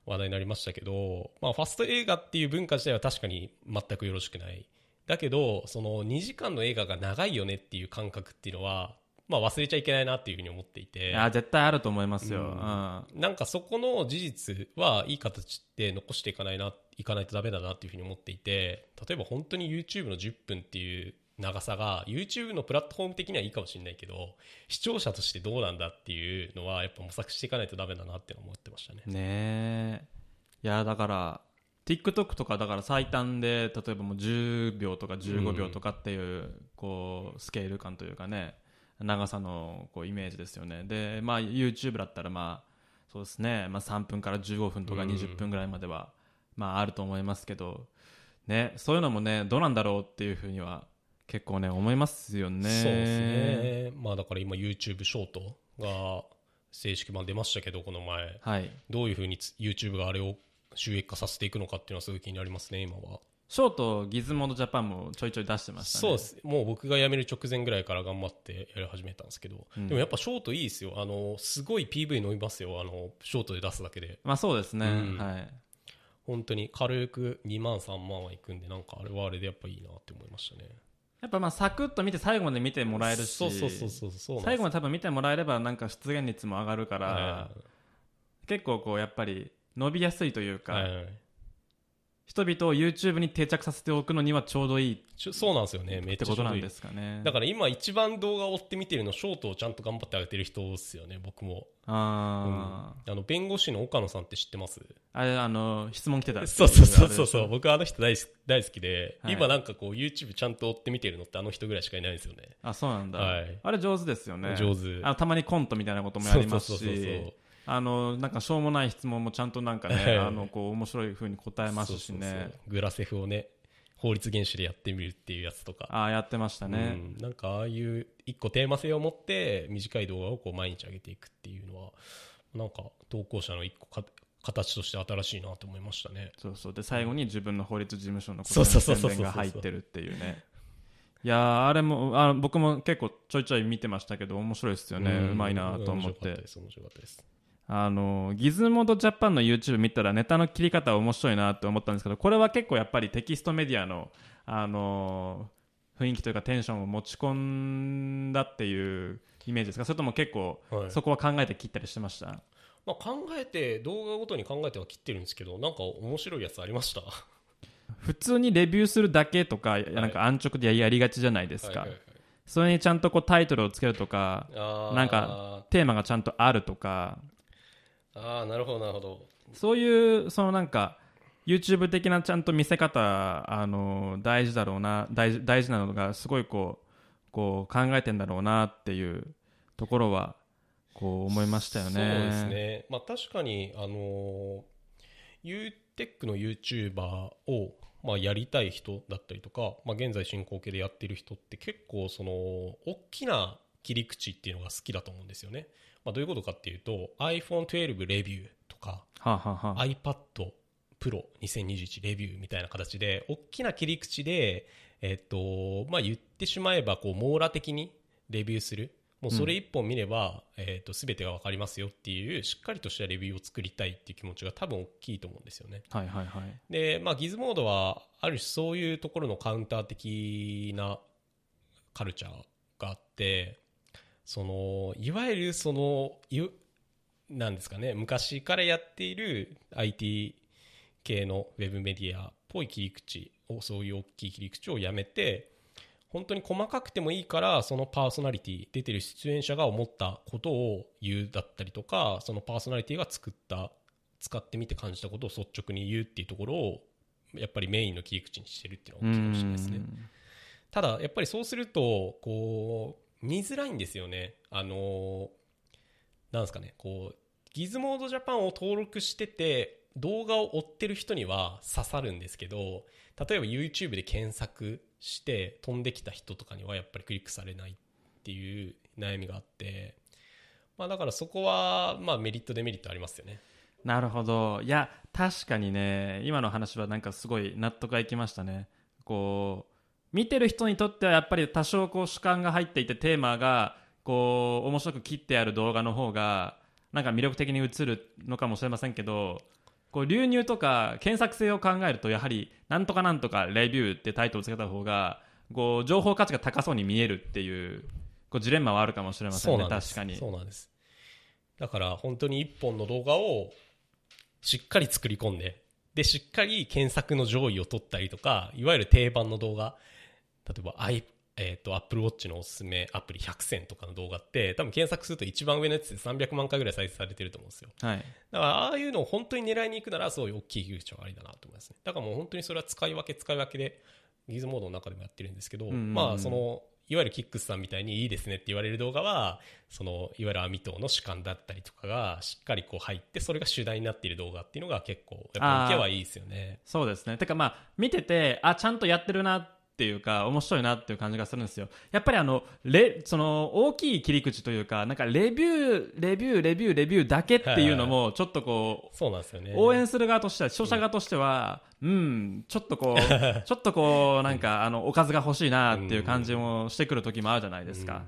話題になりましたけど、まあ、ファスト映画っていう文化自体は確かに全くよろしくない。だけどその2時間の映画が長いよねっていう感覚っていうのは、まあ、忘れちゃいけないなっていうふうに思っていて。あ絶対あると思いますよ、ううん。んなんかそこの事実はいい形で残していかないないかないとダメだなっていうふうに思っていて例えば本当に YouTube の10分っていう長さが YouTube のプラットフォーム的にはいいかもしれないけど視聴者としてどうなんだっていうのはやっぱ模索していかないとダメだなって思ってましたね。ねえ。いやだから TikTok とかだから最短で例えばもう10秒とか15秒とかっていう,、こうスケール感というかね長さのこうイメージですよね。で、まあ、YouTube だったらまあそうですね、まあ、3分から15分とかうん。20分ぐらいまでは、まあ、あると思いますけど、ね、そういうのもねどうなんだろうっていうふうには結構ね思いますよねそうですね。まあだから今 YouTube ショートが正式版出ましたけど、この前。はいどういうふうにつ YouTube があれを収益化させていくのかっていうのはすごい気になりますね、今は。ショートギズモードジャパンもちょいちょい出してましたねそうです。もう僕が辞める直前ぐらいから頑張ってやり始めたんですけど、うんでもやっぱショートいいですよ。あの、すごい PV 伸びますよ。あの、ショートで出すだけで。まあそうですね、うんはい本当に軽く2万3万はいくんで、なんかあれはあれでやっぱいいなって思いましたね。やっぱまあサクッと見て最後まで見てもらえるしそうそうそうそうそうなんです最後まで多分見てもらえればなんか出現率も上がるから、は結構こうやっぱり伸びやすいというか、いはいはい人々を YouTube に定着させておくのにはちょうどいいそうなんですよねめってちゃちょうどいい。ですかね。だから今一番動画を追って見てるのショートをちゃんと頑張ってあげてる人ですよね僕も、あー、あの弁護士の岡野さんって知ってます？あれあの質問来てたそうそうそうそうそうう僕あの人大好き大好きで、はい。今なんかこう YouTube ちゃんと追って見てるのってあの人ぐらいしかいないんですよね。あそうなんだ、はい。あれ上手ですよね。上手。あのたまにコントみたいなこともやりますそうそうそうそうしあのなんかしょうもない質問もちゃんとなんかねあのこう面白い風に答えますしね。グラセフをね法律原種でやってみるっていうやつとか。ああやってましたね、うん、なんかああいう一個テーマ性を持って短い動画をこう毎日上げていくっていうのはなんか投稿者の一個か形として新しいなと思いましたね。そうそう。で最後に自分の法律事務所のそうそうそうそう宣伝が入ってるっていうね。いやーあれもあ僕も結構ちょいちょい見てましたけど面白いですよね。うまいなと思っ面白かったてです。面白かったですあのギズモードジャパンの YouTube 見たらネタの切り方面白いなって思ったんですけどこれは結構やっぱりテキストメディアの、あの雰囲気というかテンションを持ち込んだっていうイメージですか？それとも結構はい。そこは考えて切ったりしてました、まあ、考えて動画ごとに考えては切ってるんですけどなんか面白いやつありました？普通にレビューするだけとかなんか安直でやりがちじゃないですか、はいはいはい。それにちゃんとこうタイトルをつけるとかなんかテーマがちゃんとあるとかあーなるほどなるほど。そういうそのなんか YouTube 的なちゃんと見せ方あの大事だろうな大事大事なのがすごいこうこう考えてんだろうなっていうところはこう思いましたよね。そうですね、まあ、確かに、あのー、UTech の YouTuber を、まあ、やりたい人だったりとか、まあ、現在進行形でやってる人って結構その大きな切り口っていうのが好きだと思うんですよね、まあ、どういうことかっていうと iPhone12 レビューとかはあ、はあはあ iPad Pro 2021レビューみたいな形で大きな切り口で、えっとまあ、言ってしまえばこう網羅的にレビューするもうそれ一本見れば、えっと全てが分かりますよっていうしっかりとしたレビューを作りたいっていう気持ちが多分大きいと思うんですよね。はいはいはい。で、まあ、ギズモードはある種そういうところのカウンター的なカルチャーがあってそのいわゆるそのゆなんですかね昔からやっている IT 系のウェブメディアっぽい切り口をそういう大きい切り口をやめて本当に細かくてもいいからそのパーソナリティ出てる出演者が思ったことを言うだったりとかそのパーソナリティが作った使ってみて感じたことを率直に言うっていうところをやっぱりメインの切り口にしてるっていうのは大きいかもしれないですね。ただやっぱりそうするとこう見づらいんですよね。あのなんですかねこうギズモードジャパンを登録してて動画を追ってる人には刺さるんですけど例えば YouTube で検索して飛んできた人とかにはやっぱりクリックされないっていう悩みがあって、まあ、だからそこはまあメリットデメリットありますよね。なるほどいや確かにね今の話はなんかすごい納得がいきましたねこう見てる人にとってはやっぱり多少こう主観が入っていてテーマがこう面白く切ってある動画の方がなんか魅力的に映るのかもしれませんけどこう流入とか検索性を考えるとやはりなんとかなんとかレビューってタイトルをつけた方がこう情報価値が高そうに見えるっていうこうジレンマはあるかもしれませんね。確かに。そうなんです。だから本当に一本の動画をしっかり作り込んででしっかり検索の上位を取ったりとかいわゆる定番の動画例えば i えー、と Apple Watch のおすすめアプリ100選とかの動画って多分検索すると一番上のやつで300万回ぐらい再生されてると思うんですよ。はい。だからああいうのを本当に狙いに行くならそういう大きい技術はありだなと思いますね。だからもう本当にそれは使い分け使い分けでギズモードの中でもやってるんですけど、んうんうん。まあそのいわゆるキックスさんみたいにいいですねって言われる動画はそのいわゆる網戸の主観だったりとかがしっかりこう入ってそれが主題になっている動画っていうのが結構やっぱり受けはいいですよね。そうですね。てかまあ、見てて、あ、ちゃんとやってるなっていうか、面白いなっていう感じがするんですよ。やっぱりあの、レ、その、大きい切り口というか、なんかレビュー、レビュー、レビュー、レビューだけっていうのも、ちょっとこう、そうなんですよね応援する側としては、視聴者側としては、うん、ちょっとこう、ちょっとこう、なんか、あの、おかずが欲しいなっていう感じもしてくる時もあるじゃないですか。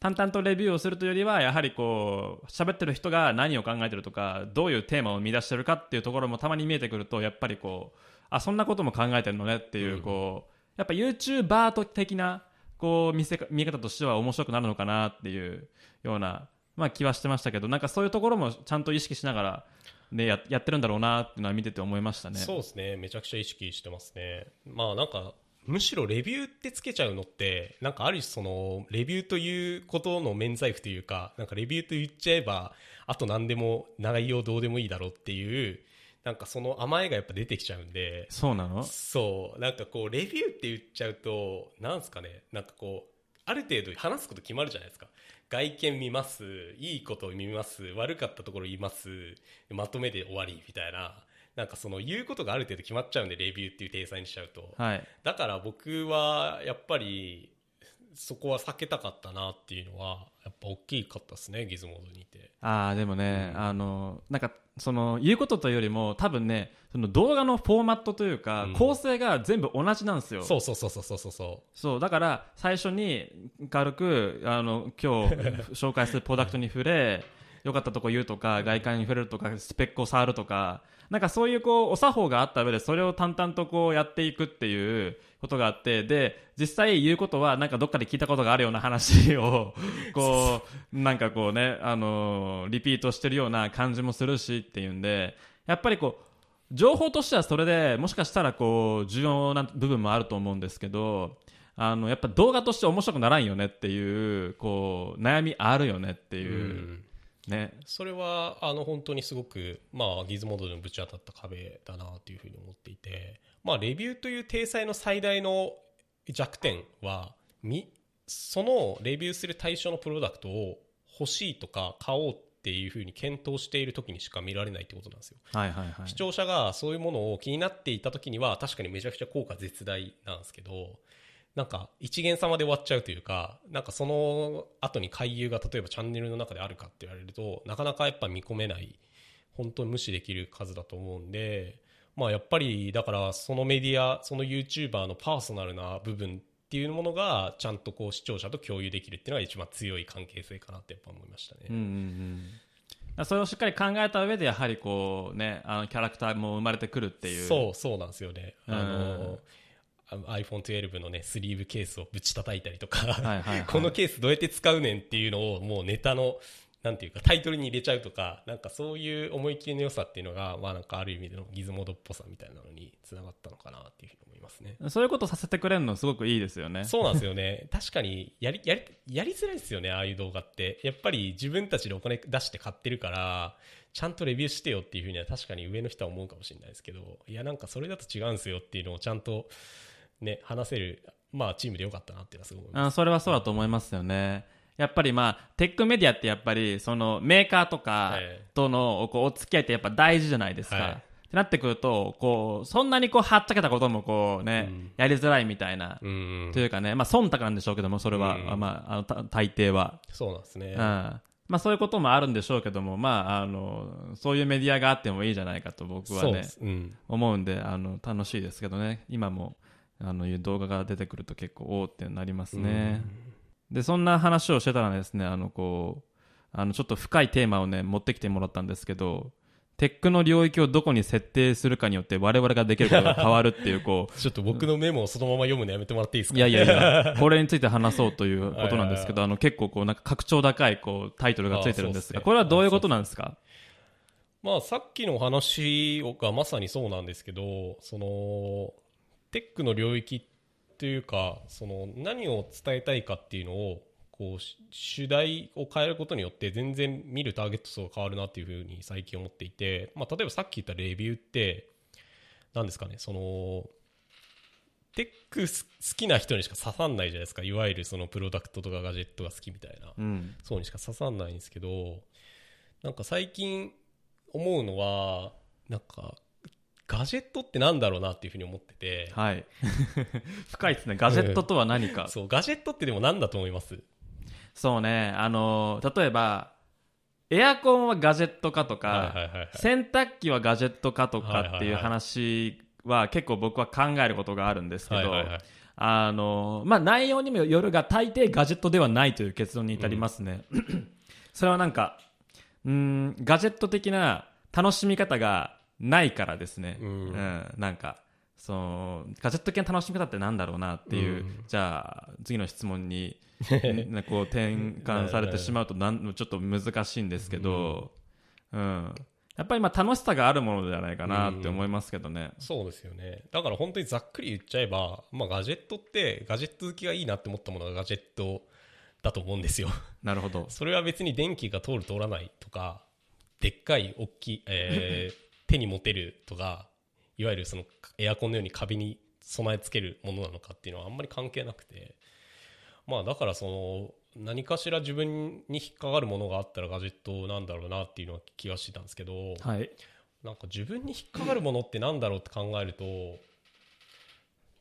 淡々とレビューをするというよりはやはりこう喋ってる人が何を考えてるとかどういうテーマを見出してるかっていうところもたまに見えてくるとやっぱりこうあそんなことも考えてるのねっていうこうやっぱ YouTuber 的なこう見せ見え方としては面白くなるのかなっていうような、まあ、気はしてましたけどなんかそういうところもちゃんと意識しながら、ね、ややってるんだろうなっていうのは見てて思いましたね。そうですね。めちゃくちゃ意識してますね。まあなんか、むしろレビューってつけちゃうのって、なんかある種その、レビューということの免罪符というか、なんかレビューと言っちゃえば、あと何でも、内容どうでもいいだろうっていう、なんかその甘えがやっぱ出てきちゃうんで、そうなの？そう、なんかこう、レビューって言っちゃうと、なんすかね、なんかこう、ある程度話すこと決まるじゃないですか。外見見ます、いいことを見ます、悪かったところ言います、まとめで終わりみたいな、なんかその言うことがある程度決まっちゃうんで、レビューっていう体裁にしちゃうと。はい。だから僕はやっぱり、そこは避けたかったなっていうのは、やっぱ大きかったですね、ギズモードにいて。ああでもね、うん。あのなんかその言うことというよりも多分ねその動画のフォーマットというか、うん。構成が全部同じなんですよ。そうそうそうそうそうそう。そそうだから最初に軽くあの今日 紹介するプロダクトに触れ良かったとこ言うとか外観に触れるとかスペックを触るとかなんかそういうこうお作法があった上でそれを淡々とこうやっていくっていうことがあってで実際言うことはなんかどっかで聞いたことがあるような話を こうなんかこうねあのリピートしてるような感じもするしっていうんでやっぱりこう情報としてはそれでもしかしたらこう重要な部分もあると思うんですけどあのやっぱ動画として面白くならんよねっていうこう悩みあるよねってう。いう、うんねそれはあの本当にすごく、まあ、ギズモードでもぶち当たった壁だなというふうに思っていて、まあ、レビューという体裁の最大の弱点はみそのレビューする対象のプロダクトを欲しいとか買おうっていうふうに検討している時にしか見られないってことなんですよ。はいはいはい視聴者がそういうものを気になっていた時には確かにめちゃくちゃ効果絶大なんですけどなんか一元様で終わっちゃうというかなんかその後に回遊が例えばチャンネルの中であるかって言われるとなかなかやっぱ見込めない本当に無視できる数だと思うんでまあやっぱりだからそのメディアその YouTuber のパーソナルな部分っていうものがちゃんとこう視聴者と共有できるっていうのが一番強い関係性かなってやっぱ思いましたね。うんうんうん、それをしっかり考えた上でやはりこう、ね、あのキャラクターも生まれてくるっていうそうそうなんですよね。あの iPhone12 のね、スリーブケースをぶち叩いたりとか、はいはいはいこのケースどうやって使うねんっていうのをもうネタの、なんていうかタイトルに入れちゃうとか、なんかそういう思い切りの良さっていうのが、まあなんかある意味でのギズモードっぽさみたいなのにつながったのかなっていうふうに思いますね。そういうことさせてくれるのすごくいいですよねそうなんですよね。確かにやり、やり、やりづらいですよね、ああいう動画って。やっぱり自分たちでお金出して買ってるから、ちゃんとレビューしてよっていうふうには確かに上の人は思うかもしれないですけど、いやなんかそれだと違うんですよっていうのをちゃんとね、話せる、まあチームでよかったなっていうのはすごい。あそれはそうだと思いますよね。やっぱりまあテックメディアってやっぱりそのメーカーとかえとのこうお付き合いってやっぱ大事じゃないですか、はい。ってなってくるとこうそんなにこうはっちゃけたこともこうね、うん。やりづらいみたいな、うんというかね、まあ、忖度なんでしょうけどもそれは、うん。あまあ、あのた大抵は、そうなんですね。うん。まあ、そういうこともあるんでしょうけども、まあ、あのそういうメディアがあってもいいじゃないかと僕はねそうです。うん。思うんであの楽しいですけどね。今もあのいう動画が出てくると結構おおってなりますね、でそんな話をしてたらですねあのこうあのちょっと深いテーマをね持ってきてもらったんですけどテックの領域をどこに設定するかによって我々ができることが変わるっていうこう ちょっと僕のメモをそのまま読むのやめてもらっていいですか？いやいやいや、これについて話そうということなんですけど、あの結構こうなんか格調高いこうタイトルがついてるんですが、これはどういうことなんですか？まあさっきの話がまさにそうなんですけど、その、テックの領域っていうか、その何を伝えたいかっていうのを、こうし主題を変えることによって全然見るターゲット層が変わるなっていうふうに最近思っていて、まあ例えばさっき言ったレビューって、何ですかね、その、テックす好きな人にしか刺さんないじゃないですか。いわゆるそのプロダクトとかガジェットが好きみたいな。うん、そうにしか刺さんないんですけど、なんか最近思うのは、なんか、ガジェットってなんだろうなっていうふうに思ってて、はい。深いですね。ガジェットとは何か。そう、ガジェットってでもなんだと思います？そうね、あの例えばエアコンはガジェットかとか、洗濯機はガジェットかとかっていう話は結構僕は考えることがあるんですけど、あのまあ、内容にもよるが大抵ガジェットではないという結論に至りますね、それはなんかうんガジェット的な楽しみ方がないからですね、うんなんかそのガジェット系の楽しみ方ってなんだろうなっていう、うんじゃあ次の質問に ねこう転換されてしまうとなんちょっと難しいんですけど、うんやっぱりまあ楽しさがあるものじゃないかなって思いますけどね。そうですよね。だから本当にざっくり言っちゃえば、まあガジェットって、ガジェット好きがいいなって思ったものがガジェットだと思うんですよ。なるほど。それは別に電気が通る通らないとか、でっかい大きい、えー 手に持てるとか、いわゆるそのエアコンのように壁に備え付けるものなのかっていうのはあんまり関係なくて、まあだからその何かしら自分に引っかかるものがあったらガジェットなんだろうなっていうのは気がしてたんですけど、はい。なんか自分に引っかかるものってなんだろうって考えると、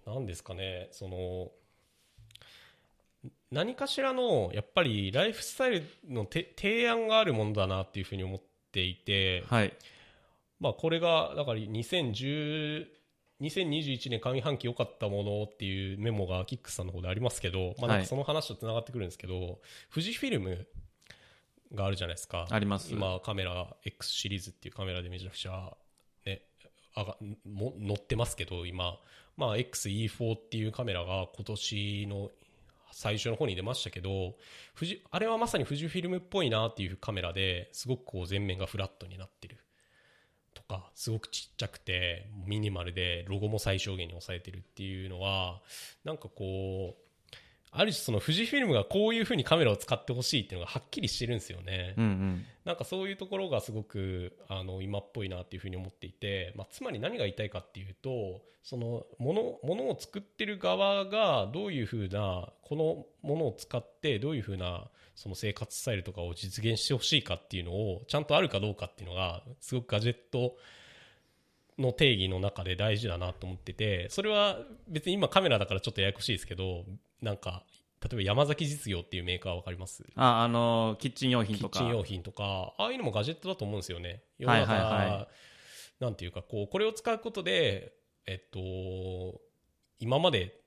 何ですかね、その、何かしらの、やっぱりライフスタイルのて提案があるものだなっていうふうに思っていて、はい。まあこれが、だから2010、2021年上半期良かったものっていうメモがキックスさんの方でありますけど、まあなんはいかその話と繋がってくるんですけど、富士フィルムがあるじゃないですか。あります。今カメラ X シリーズっていうカメラでめちゃくちゃねあがも乗ってますけど今、まあ、XE4 っていうカメラが今年の最初の方に出ましたけど富士あれはまさに富士フィルムっぽいなっていうカメラですごくこう前面がフラットになってるとかすごくちっちゃくてミニマルでロゴも最小限に抑えてるっていうのはなんかこうある種その富士フィルムがこういう風にカメラを使ってほしいっていうのがはっきりしてるんですよね。うんうん。なんかそういうところがすごくあの今っぽいなっていうふうに思っていて、まあ、つまり何が言いたいかっていうとそのものものを作ってる側がどういうふうなこのものを使ってどういうふうなその生活スタイルとかを実現してほしいかっていうのをちゃんとあるかどうかっていうのがすごくガジェットの定義の中で大事だなと思っててそれは別に今カメラだからちょっとややこしいですけどなんか例えば山崎実業っていうメーカーわかります？あ、あのキッチン用品キッとか。チン用品とか、ああいうのもガジェットだと思うんですよね。世の中、はいはいはなんていうか、こう、これを使うことで、えっと、今まで、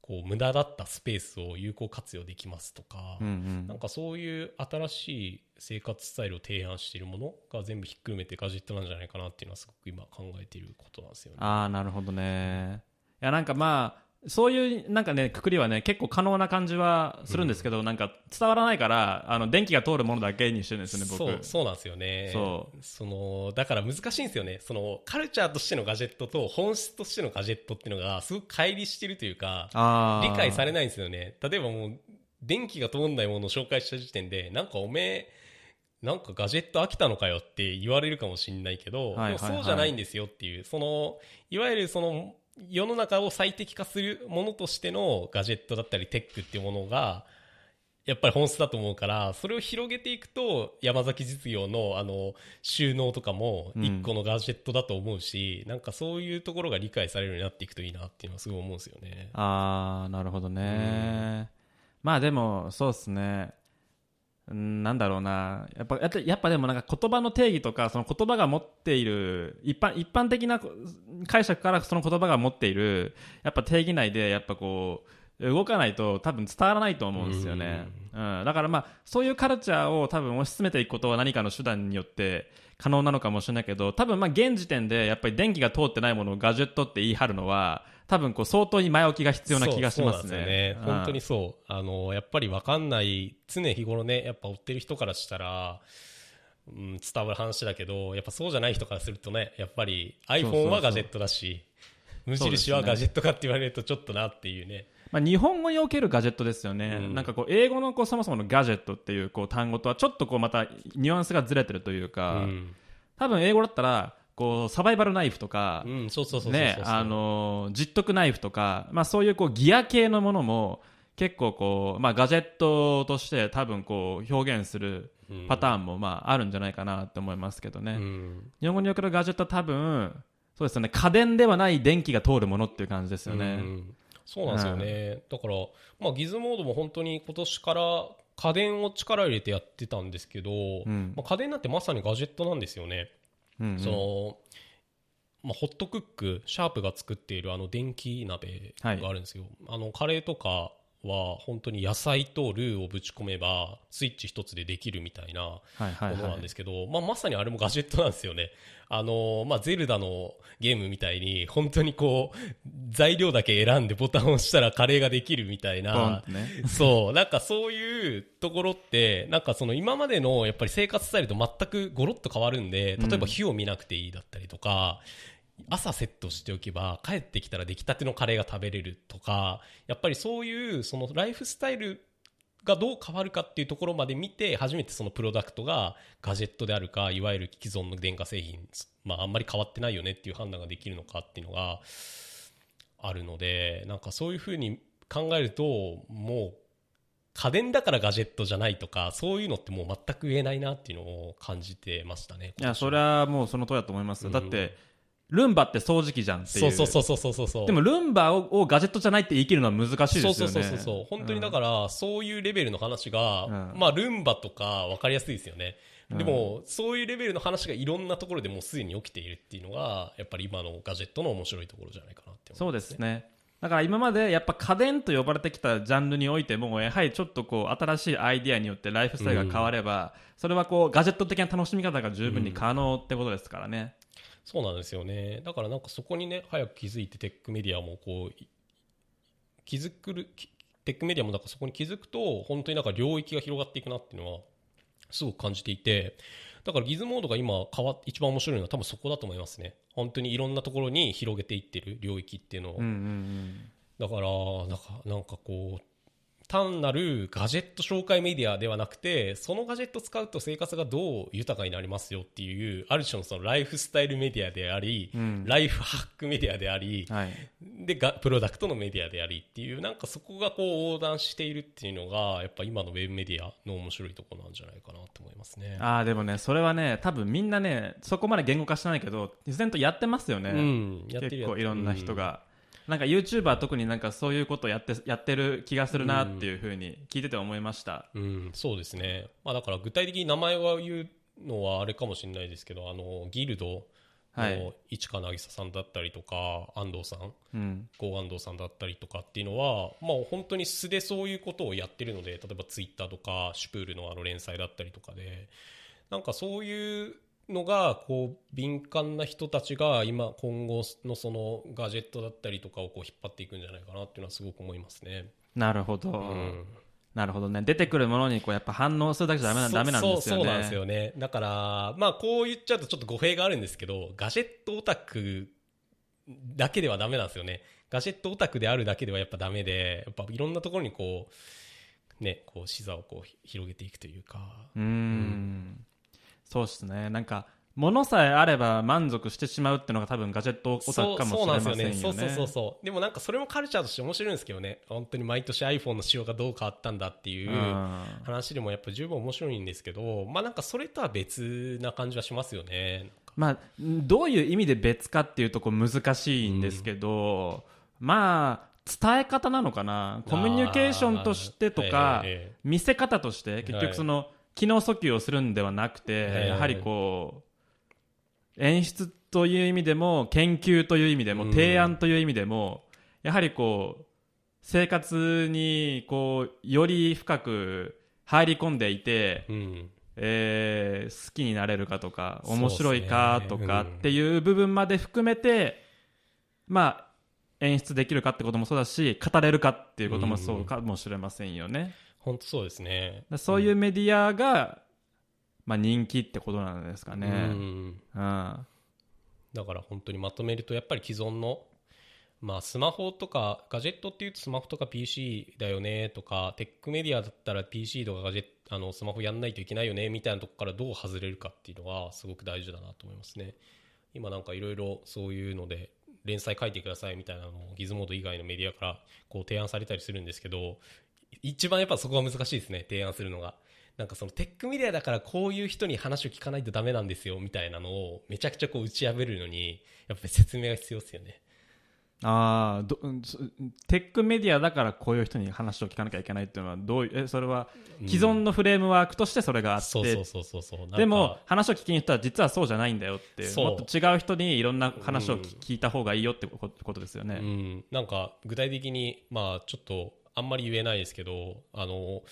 こう、無駄だったスペースを有効活用できますとか、うんうんなんかそういう新しい生活スタイルを提案しているものが全部ひっくるめてガジェットなんじゃないかなっていうのはすごく今考えていることなんですよね。ああなるほどねいやなんかまあそういうなんかねくくりはね結構可能な感じはするんですけど、なんか伝わらないからあの電気が通るものだけにしてるんですよね僕そうそうなんですよね。そそのだから難しいんですよね。そのカルチャーとしてのガジェットと本質としてのガジェットっていうのがすごく乖離してるというか理解されないんですよね。例えばもう電気が通んないものを紹介した時点でなんかおめえなんかガジェット飽きたのかよって言われるかもしれないけど、はいはいはい。そうじゃないんですよっていう。そのいわゆるその世の中を最適化するものとしてのガジェットだったりテックっていうものがやっぱり本質だと思うからそれを広げていくと山崎実業のあの収納とかも一個のガジェットだと思うし、なんかそういうところが理解されるようになっていくといいなっていうのはすごい思うんですよね。あーなるほどね、まあでもそうですね。うんなんだろうな。やっぱやっぱでもなんか言葉の定義とかその言葉が持っている一般一般的な解釈からその言葉が持っているやっぱ定義内でやっぱこう動かないと多分伝わらないと思うんですよね、うん、だからまあそういうカルチャーを多分推し進めていくことは何かの手段によって可能なのかもしれないけど多分まあ現時点でやっぱり電気が通ってないものをガジェットって言い張るのは多分こう相当に前置きが必要な気がしますね。ね。うん本当にそう。あの、やっぱり分かんない、常日頃ね、やっぱ追ってる人からしたら、うん、伝わる話だけど、やっぱそうじゃない人からするとね、やっぱり iPhone はガジェットだし、無印はガジェットかって言われるとちょっとなっていうね。まあ、日本語におけるガジェットですよね、うんなんかこう英語のこうそもそものガジェットっていうこう単語とはちょっとこうまたニュアンスがずれてるといううか、ん。多分英語だったらこうサバイバルナイフとか。ね、あの実得ナイフとか、まあ、そういうこうギア系のものも結構こう、まあ、ガジェットとして多分こう表現するパターンもまああるんじゃないかなと思いますけどね、うん。日本語におけるガジェットは多分そうですよね家電ではない電気が通るものっていう感じですよね、うんそうなんですよね。だから、まあ、ギズモードも本当に今年から家電を力入れてやってたんですけど、んまあ、家電なんてまさにガジェットなんですよね。うんうんその、まあ、ホットクック、シャープが作っているあの電気鍋があるんですよ。あの、カレーとかは本当に野菜とルーをぶち込めばスイッチ一つでできるみたいなはいはいものなんはいですけど、まあ、まさにあれもガジェットなんですよね。あのまあ、ゼルダのゲームみたいに本当にこう材料だけ選んでボタンを押したらカレーができるみたいな。ね。そう、なんかそういうところって、なんかその今までのやっぱり生活スタイルと全くゴロッと変わるんで、例えば火を見なくていいだったりとか、朝セットしておけば帰ってきたら出来たてのカレーが食べれるとか、やっぱりそういうそのライフスタイルがどう変わるかっていうところまで見て、初めてそのプロダクトがガジェットであるか、いわゆる既存の電化製品、まああんまり変わってないよねっていう判断ができるのかっていうのがあるので、なんかそういうふうに考えると、もう家電だからガジェットじゃないとか、そういうのってもう全く言えないなっていうのを感じてましたね。いやそれはもうその通りだと思いますよ、うんだってルンバって掃除機じゃんっていそう。うそうそうそうそうそうそう。でもルンバををガジェットじゃないって言い切るのは難しいですよね。そうそうそうそう本当にだから、そういうレベルの話が、うん。まあルンバとか分かりやすいですよね。うん。でも、そういうレベルの話がいろんなところでもうすでに起きているっていうのが、やっぱり今のガジェットの面白いところじゃないかなってそうで思いますすね。だから今までやっぱ家電と呼ばれてきたジャンルにおいてもやはりちょっとこう新しいアイディアによってライフスタイルが変われば、それはこうガジェット的な楽しみ方が十分に可能ってことですからね、そうなんですよね。だからなんかそこにね、早く気づいてテックメディアもこう、い気づくる、きテックメディアもなんかそこに気づくと、本当になんか領域が広がっていくなっていうのは、すごく感じていて、だからギズモードが今変わっ一番面白いのは多分そこだと思いますね。本当にいろんなところに広げていってる領域っていうのを。うんうんうんだから、なんか、なんかこう、単なるガジェット紹介メディアではなくて、そのガジェットを使うと生活がどう豊かになりますよっていう、ある種のそのライフスタイルメディアであり、うん。ライフハックメディアであり、はい。でが、プロダクトのメディアでありっていう、なんかそこがこう横断しているっていうのが、やっぱ今のウェブメディアの面白いところなんじゃないかなと思いますね。ああでもねそれはね多分みんなねそこまで言語化してないけど自然とやってますよね、うん、やってる。結構いろんな人が、なんか YouTuber は特になんかそういうことやってやってる気がするなっていうふうに聞いてて思いました、うん、そうですね。まあだから具体的に名前は言うのはあれかもしれないですけど、あの、ギルドはい。の市川渚さんだったりとか、安藤さん、うん。郷安藤さんだったりとかっていうのは、まあ本当に素でそういうことをやってるので、例えばツイッターとか、シュプールのあの連載だったりとかで、なんかそういうのが、こう、敏感な人たちが今、今後のそのガジェットだったりとかをこう引っ張っていくんじゃないかなっていうのはすごく思いますね。なるほど、うん。なるほどね出てくるものにこうやっぱ反応するだけじゃダメなそダメなんですよねそうなんですよね。だから、まあこう言っちゃうとちょっと語弊があるんですけど、ガジェットオタクだけではダメなんですよね。ガジェットオタクであるだけではやっぱダメで、やっぱいろんなところにこう、ね、こう視座をこう広げていくというか。うーんそうですねなんか物さえあれば満足してしまうっていうのが多分ガジェットオタクかもしれませんよねそうそうそうそう。でもなんかそれもカルチャーとして面白いんですけどね。本当に毎年 iPhone の仕様がどう変わったんだっていううん話でもやっぱ十分面白いんですけど、まあなんかそれとは別な感じはしますよね。まあ、どういう意味で別かっていうとこ難しいんですけど、まあ伝え方なのかなコミュニケーションとしてとか、見せ方として結局その、機能訴求をするんではなくて、ええやはりこう演出という意味でも研究という意味でも、うん提案という意味でもやはりこう生活にこうより深く入り込んでいて、うん。えー好きになれるかとか面白いかとかうんっていう部分まで含めて、まあ演出できるかってこともそうだし語れるかっていうこともそうかもしれませんよね。本当そうですね。だそういうメディアが、まあ、人気ってことなんですかうね。ん。うんだから本当にまとめると、やっぱり既存の、まあスマホとか、ガジェットっていうとスマホとか PC だよねとか、テックメディアだったら PC とかガジェット、あのスマホやんないといけないよねみたいなとこからどう外れるかっていうのはすごく大事だなと思いますね。今なんかいろいろそういうので、連載書いてくださいみたいなのをギズモード以外のメディアからこう提案されたりするんですけど、一番やっぱそこが難しいですね、提案するのが。なんかそのテックメディアだからこういう人に話を聞かないとダメなんですよみたいなのをめちゃくちゃこう打ち破るのに、やっぱり説明が必要ですよね。あーどテックメディアだからこういう人に話を聞かなきゃいけないっていうのはどういうえそれは既存のフレームワークとしてそれがあって、そうそうそうそうそう。なんかでも話を聞きに行ったら実はそうじゃないんだよってもっと違う人にいろんな話を聞いた方がいいよってこことですよね。うん、なんか具体的に、まあちょっとあんまり言えないですけどあの、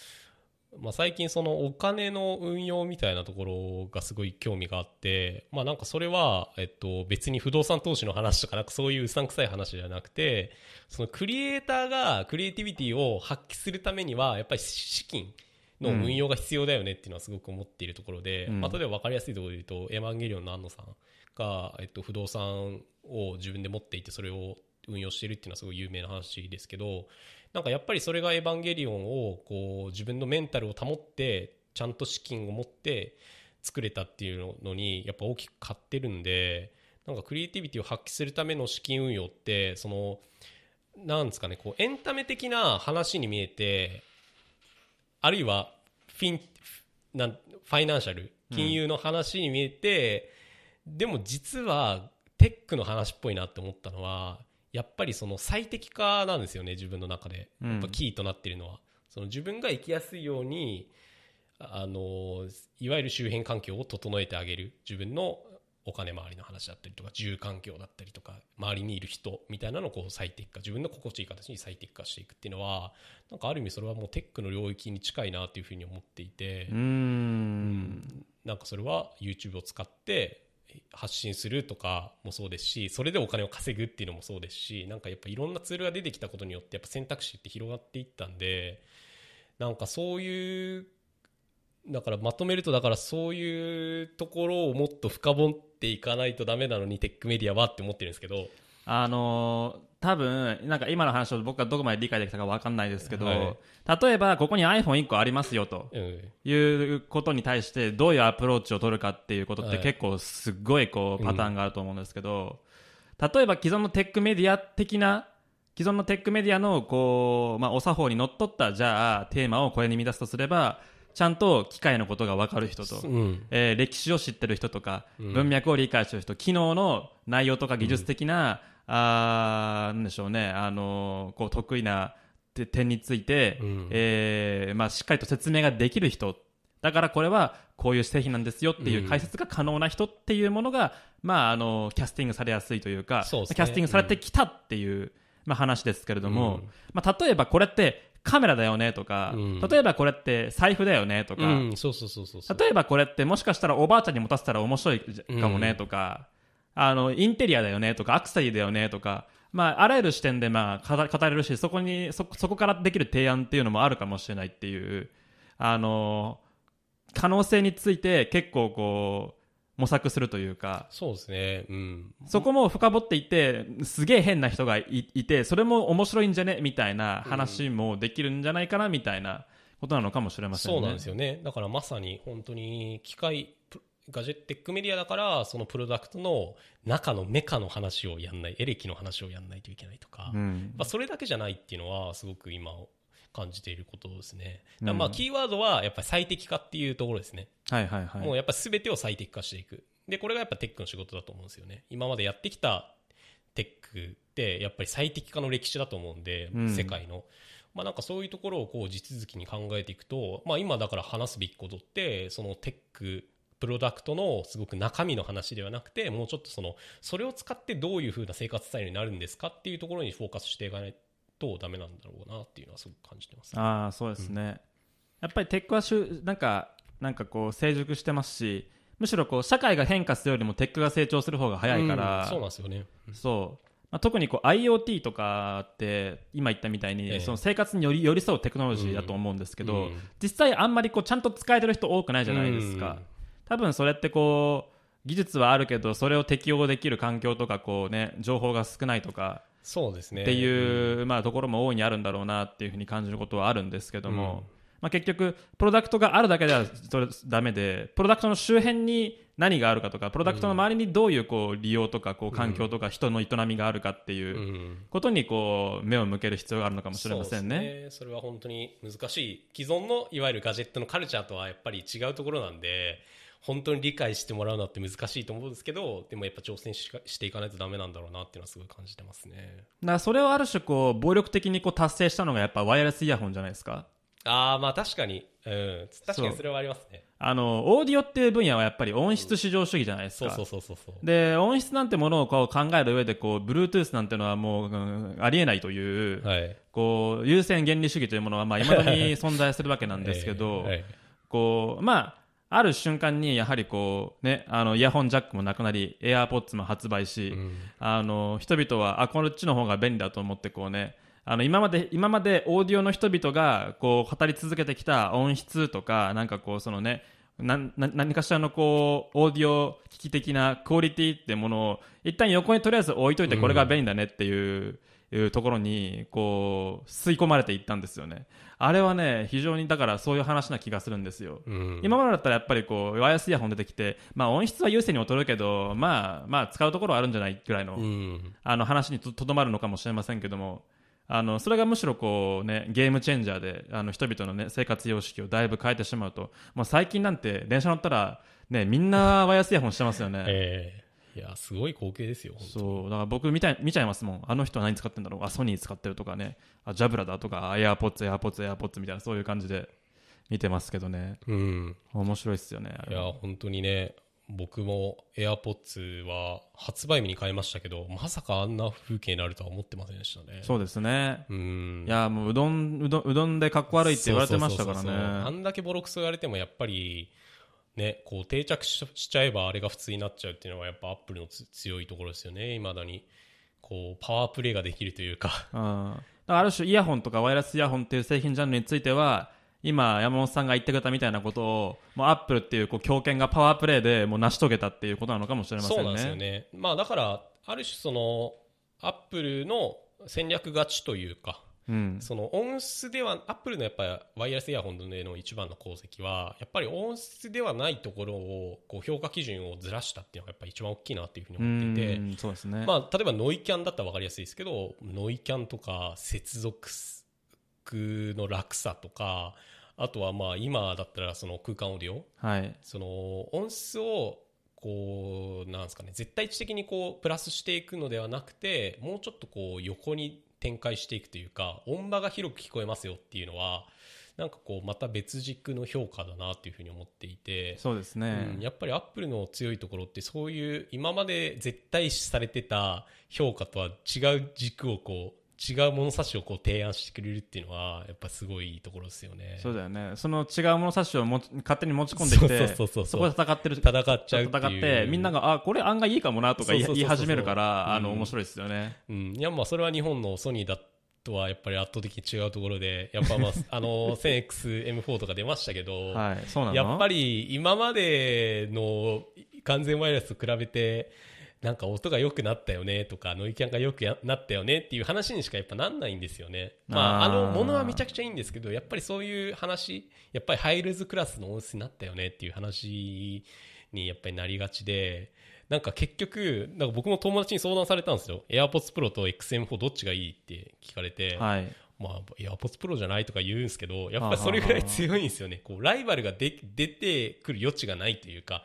まあ、最近そのお金の運用みたいなところがすごい興味があって、まあ、なんかそれは、えっと、別に不動産投資の話とかなんかそういううさんくさい話じゃなくてそのクリエイターがクリエイティビティを発揮するためにはやっぱり資金の運用が必要だよねっていうのはすごく思っているところで、うん。まあ、例えば分かりやすいところで言うと「エヴァンゲリオン」の安野さんが、えっと、不動産を自分で持っていてそれを運用しているっていうのはすごい有名な話ですけどなんかやっぱりそれが「エヴァンゲリオン」をこう自分のメンタルを保ってちゃんと資金を持って作れたっていうのにやっぱ大きく買ってるんでなんかクリエイティビティを発揮するための資金運用ってそのなんですかねこうエンタメ的な話に見えてあるいはフィンなファイナンシャル金融の話に見えて、でも実はテックの話っぽいなって思ったのはやっぱりその最適化なんですよね自分の中で。うん。やっぱキーとなっているのは、その自分が生きやすいようにあのいわゆる周辺環境を整えてあげる。自分のお金回りの話だったりとか住環境だったりとか周りにいる人みたいなのをこう最適化自分の心地いい形に最適化していくっていうのはなんかある意味それはもうテックの領域に近いなというふうに思っていて、うーん。なんかそれは YouTube を使って発信するとかもそうですしそれでお金を稼ぐっていうのもそうですしなんかやっぱいろんなツールが出てきたことによってやっぱ選択肢って広がっていったんでなんかそういうだからまとめるとだからそういうところをもっと深掘っていかないとダメなのにテックメディアはって思ってるんですけどあのー多分なんか今の話を僕がどこまで理解できたか分かんないですけど、はい。例えばここに iPhone1 個ありますよとうんいうことに対してどういうアプローチを取るかっていうことってはい。結構すっごいこうパターンがあると思うんですけど、例えば既存のテックメディア的な既存のテックメディアのこう、まあ、お作法にのっとったじゃあテーマをこれに乱すとすればちゃんと機械のことが分かる人と、うん。えー歴史を知ってる人とか、うん。文脈を理解してる人機能の内容とか技術的な、あーなんでしょうね、あのーこう得意なて点について、うん。えーまあ、しっかりと説明ができる人。だからこれはこういう製品なんですよっていう解説が可能な人っていうものが、まあ、あのキャスティングされやすいというかね。キャスティングされてきたっていう、まあ、話ですけれども、うん。まあ、例えばこれってカメラだよねとか、うん。例えばこれって財布だよねとか、例えばこれってもしかしたらおばあちゃんに持たせたら面白いかもねとか、あのインテリアだよねとかアクセサリーだよねとか、まあ、あらゆる視点でまあ語語れるしそこにそそこからできる提案っていうのもあるかもしれないっていうあの可能性について結構こう模索するというか。そうですね。うん。そこも深掘っていってすげえ変な人がいいてそれも面白いんじゃねみたいな話もできるんじゃないかなみたいなことなのかもしれませんね。そうなんですよね。だからまさに本当に機械プガジェットテックメディアだからそのプロダクトの中のメカの話をやんないエレキの話をやんないといけないとか、うん。まあ、それだけじゃないっていうのはすごく今感じていることですね。まあキーワードはやっぱり最適化っていうところですね、はいはいはい。もうやっぱ全てを最適化していく。でこれがやっぱテックの仕事だと思うんですよね。今までやってきたテックってやっぱり最適化の歴史だと思うんで、うん。世界の。まあ、なんかそういうところをこう地続きに考えていくと、まあ、今だから話すべきことってそのテックプロダクトのすごく中身の話ではなくてもうちょっとそのそれを使ってどういうふうな生活スタイルになるんですかっていうところにフォーカスしていかないとダメなんだろうなっていうのはすごく感じてます。ああそうですね、やっぱりテックはしゅなんかなんかこう成熟してますしむしろこう社会が変化するよりもテックが成長する方が早いから、うんそうなんですよね。そう。まあ、特にこう IoT とかって今言ったみたいに、ええ。その生活により寄り添うテクノロジーだと思うんですけど、うん。実際あんまりこうちゃんと使えてる人多くないじゃないですか、多分それってこう技術はあるけどそれを適用できる環境とかこう、ね、情報が少ないとかそうですね。っていう、まあ、ところも大いにあるんだろうなっていうふうに感じることはあるんですけども、まあ、結局プロダクトがあるだけではそれダメでプロダクトの周辺に何があるかとかプロダクトの周りにどういうこう利用とかこう環境とか人の営みがあるかっていううん。ことにこう目を向ける必要があるのかもしれませんね。そうですね。それは本当に難しい。既存のいわゆるガジェットのカルチャーとはやっぱり違うところなんで本当に理解してもらうのって難しいと思うんですけどでもやっぱ挑戦しかしていかないとダメなんだろうなっていうのはすごい感じてますね。だからそれをある種こう暴力的にこう達成したのがやっぱワイヤレスイヤホンじゃないですか。ああまあ確かに。うん。確かにそれはありますね。あのオーディオっていう分野はやっぱり音質至上主義じゃないですか、そうそうそうそうそう。で音質なんてものをこう考える上でこう Bluetooth なんてのはもう、うんありえないという、はい。こう優先原理主義というものはまあ未だに存在するわけなんですけど、えーはい。こうまあある瞬間にやはりこう、ね、あのイヤホンジャックもなくなり AirPods も発売し、うん。あの人々はあこっちの方が便利だと思ってこうねあの今まで今までオーディオの人々がこう語り続けてきた音質とかなんかこうそのねなんな何かしらのこうオーディオ機器的なクオリティってものを一旦横にとりあえず置いといてこれが便利だねっていう,、いうところにこう吸い込まれていったんですよね。あれはね非常にだからそういう話な気がするんですよ、うん。今までだったらやっぱりこうワイヤレスイヤホン出てきて、まあ、音質は優先に劣るけど、まあ、まあ使うところはあるんじゃないぐらいの,、うん。あの話にととどまるのかもしれませんけどもあのそれがむしろこう、ね、ゲームチェンジャーであの人々の、ね、生活様式をだいぶ変えてしまうと、まあ、最近なんて電車乗ったら、ね、みんなワイヤレスイヤホンしてますよね。えーいやすごい光景ですよそうだから僕見たい見ちゃいますもん、あの人は何使ってんだろう、あソニー使ってるとかね、あジャブラだとか、エアポッツ、エアポッツ、エアポッツみたいな、そういう感じで見てますけどね、うん。面白いっすよね、あいや本当にね僕も AirPods は発売日に買いましたけどまさかあんな風景になるとは思ってませんでしたね。そうですね、うん。いやもううどんうどんうどんでかっこ悪いって言われてましたからそうそうそうそうあね、んだけボロクソ言われてもやっぱりねこう定着ししちゃえばあれが普通になっちゃうっていうのはやっぱアップルのつ強いところですよね。いまだに。こうパワープレイができるというか。うん、だからある種、イヤホンとかワイヤレスイヤホンっていう製品ジャンルについては、今、山本さんが言ってくれたみたいなことを、もうアップルっていうこう強権がパワープレイでもう成し遂げたっていうことなのかもしれませんね。そうなんですよね。まあだからある種そのアップルの戦略勝ちというかうん、その音質ではアップルのやっぱりワイヤレスイヤホンでの一番の功績はやっぱり音質ではないところをこう評価基準をずらしたっていうのがやっぱり一番大きいなっていうふうに思っていて、うんそうですね。まあ、例えばノイキャンだったら分かりやすいですけどノイキャンとか接続の落差とかあとはまあ今だったらその空間オーディオはい。その音質をこうなんですかね絶対値的にこうプラスしていくのではなくてもうちょっとこう横に展開していくというか音場が広く聞こえますよっていうのはなんかこうまた別軸の評価だなっていうふうに思っていて、そうですね。うんやっぱりアップルの強いところってそういう今まで絶対視されてた評価とは違う軸をこう違う物差しをこう提案してくれるっていうのはやっぱすごいいいところですよね。そうだよね。その違う物差しをもち勝手に持ち込んできて、そうそうそうそうそこで戦ってる。戦っちゃう戦って、みんなが、あ、これ案外いいかもなとか言い始めるから、あの、うん面白いですよね。うん、いやまあそれは日本のソニーだとはやっぱり圧倒的に違うところでやっぱまあ あの 1000XM4 とか出ましたけど、はい。そうなの？やっぱり今までの完全ワイヤレスと比べてなんか音が良くなったよねとかノイキャンが良くやなったよねっていう話にしかやっぱなんないんですよね。まあ、あのものはめちゃくちゃいいんですけどやっぱりそういう話やっぱりハイルズクラスの音質になったよねっていう話にやっぱりなりがちでなんか結局なんか僕も友達に相談されたんですよ AirPods Pro と XM4 どっちがいいって聞かれて、はい。まあ、AirPods Pro じゃないとか言うんですけど、やっぱりそれぐらい強いんですよね。こう、ライバルがで出てくる余地がないというか、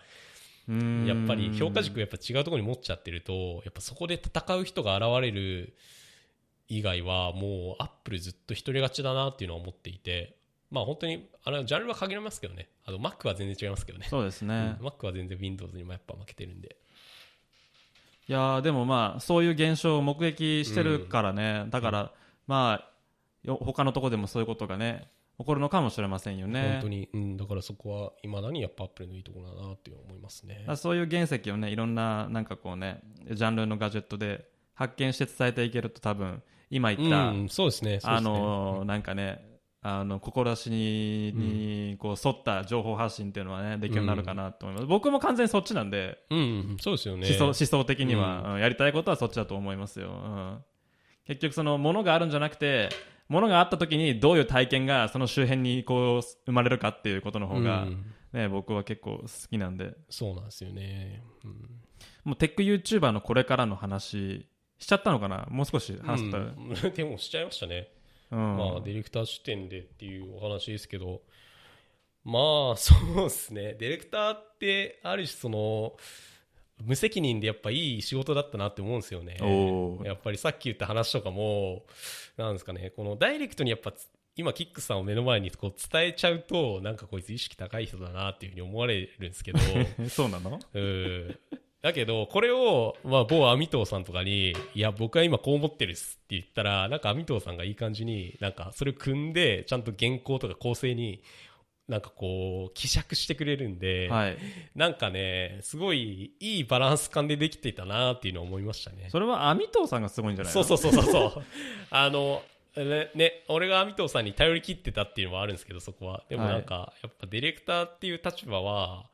やっぱり評価軸がやっぱ違うところに持っちゃってると、やっぱそこで戦う人が現れる以外は、もう、アップルずっと一人勝ちだなっていうのは思っていて、まあ本当に、あの、ジャンルは限られますけどね。あの、Mac は全然違いますけどね。そうですね。うん Mac は全然 Windows にもやっぱ負けてるんで。いやーでもまあそういう現象を目撃してるからね、だから、まあよ他のとこでもそういうことがね起こるのかもしれませんよね。本当に、うん、だからそこは未だにやっぱアップルのいいところだなって思いますね。そういう原石をねいろんななんかこうねジャンルのガジェットで発見して伝えていけると多分今言った、うん、そうですねあのーなんかねあの志ににこう沿った情報発信っていうのはねできるようになるかなと思います、僕も完全にそっちなんで、うんうん、そうですよね。思想思想的には、ううん。やりたいことはそっちだと思いますよ、うん。結局そのものがあるんじゃなくてものがあった時にどういう体験がその周辺にこう生まれるかっていうことの方が、うん。ね、僕は結構好きなんで。そうなんですよね、うん。もうテック YouTuber のこれからの話しちゃったのかな？もう少し話した、うんうん。でもしちゃいましたね、まあ、ディレクター視点でっていうお話ですけど。まあそうですね。ディレクターってある種その無責任でやっぱいい仕事だったなって思うんですよね。やっぱりさっき言った話とかもなんですかね。このダイレクトにやっぱ今キックさんを目の前にこう伝えちゃうとなんかこいつ意識高い人だなっていうふうに思われるんですけど。そうなの？うん。だけどこれを、まあ、某アミトーさんとかにいや僕は今こう思ってるっすって言ったらなんかアミトーさんがいい感じになんかそれを組んでちゃんと原稿とか構成になんかこう希釈してくれるんで、はい。なんかねすごいいいバランス感でできてたなっていうのを思いましたね。それはアミトーさんがすごいんじゃないの？そうそうそうそうそう。あのねね俺がアミトーさんに頼り切ってたっていうのもあるんですけどそこは。でもなんか、やっぱディレクターっていう立場は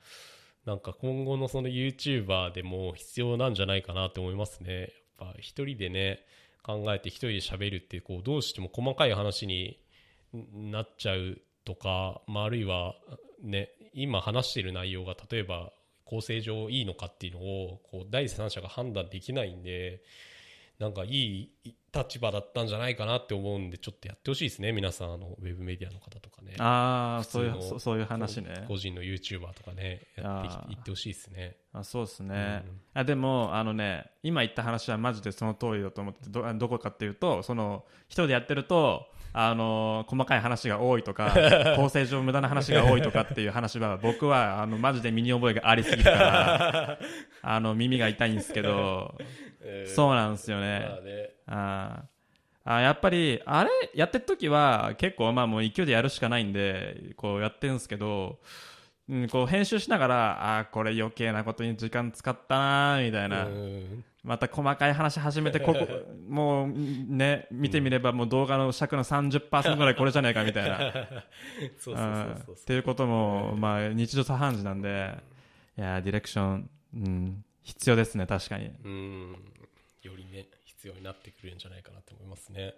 なんか今後のその YouTuber でも必要なんじゃないかなって思いますね。やっぱ一人でね考えて一人で喋るってこうどうしても細かい話になっちゃうとか、まあ、あるいはね今話している内容が例えば構成上いいのかっていうのをこう第三者が判断できないんでなんかいい立場だったんじゃないかなって思うんでちょっとやってほしいですね皆さんあのウェブメディアの方とかね。ああ、そういうそそういう話ね。個人の YouTuber とかねやっていってほしいですね。あそうですね、うん。あでもあのね今言った話はマジでその通りだと思ってどどこかっていうとその一人でやってるとあの細かい話が多いとか 構成上無駄な話が多いとかっていう話は僕はあのマジで身に覚えがありすぎるから あの耳が痛いんですけどそうなんですよね。まあね。あやっぱりあれやってる時は結構まあもう勢いでやるしかないんでこうやってるんですけど、うん、こう編集しながらあーこれ余計なことに時間使ったなーみたいな、うんまた細かい話始めてここ もうね見てみればもう動画の尺の30%ぐらいこれじゃねえかみたいな。そうそうそうっていうことも、まあ、日常茶飯事なんでいやーディレクション、うん、必要ですね確かに。うん。よりね必要になってくるんじゃないかなと思いますね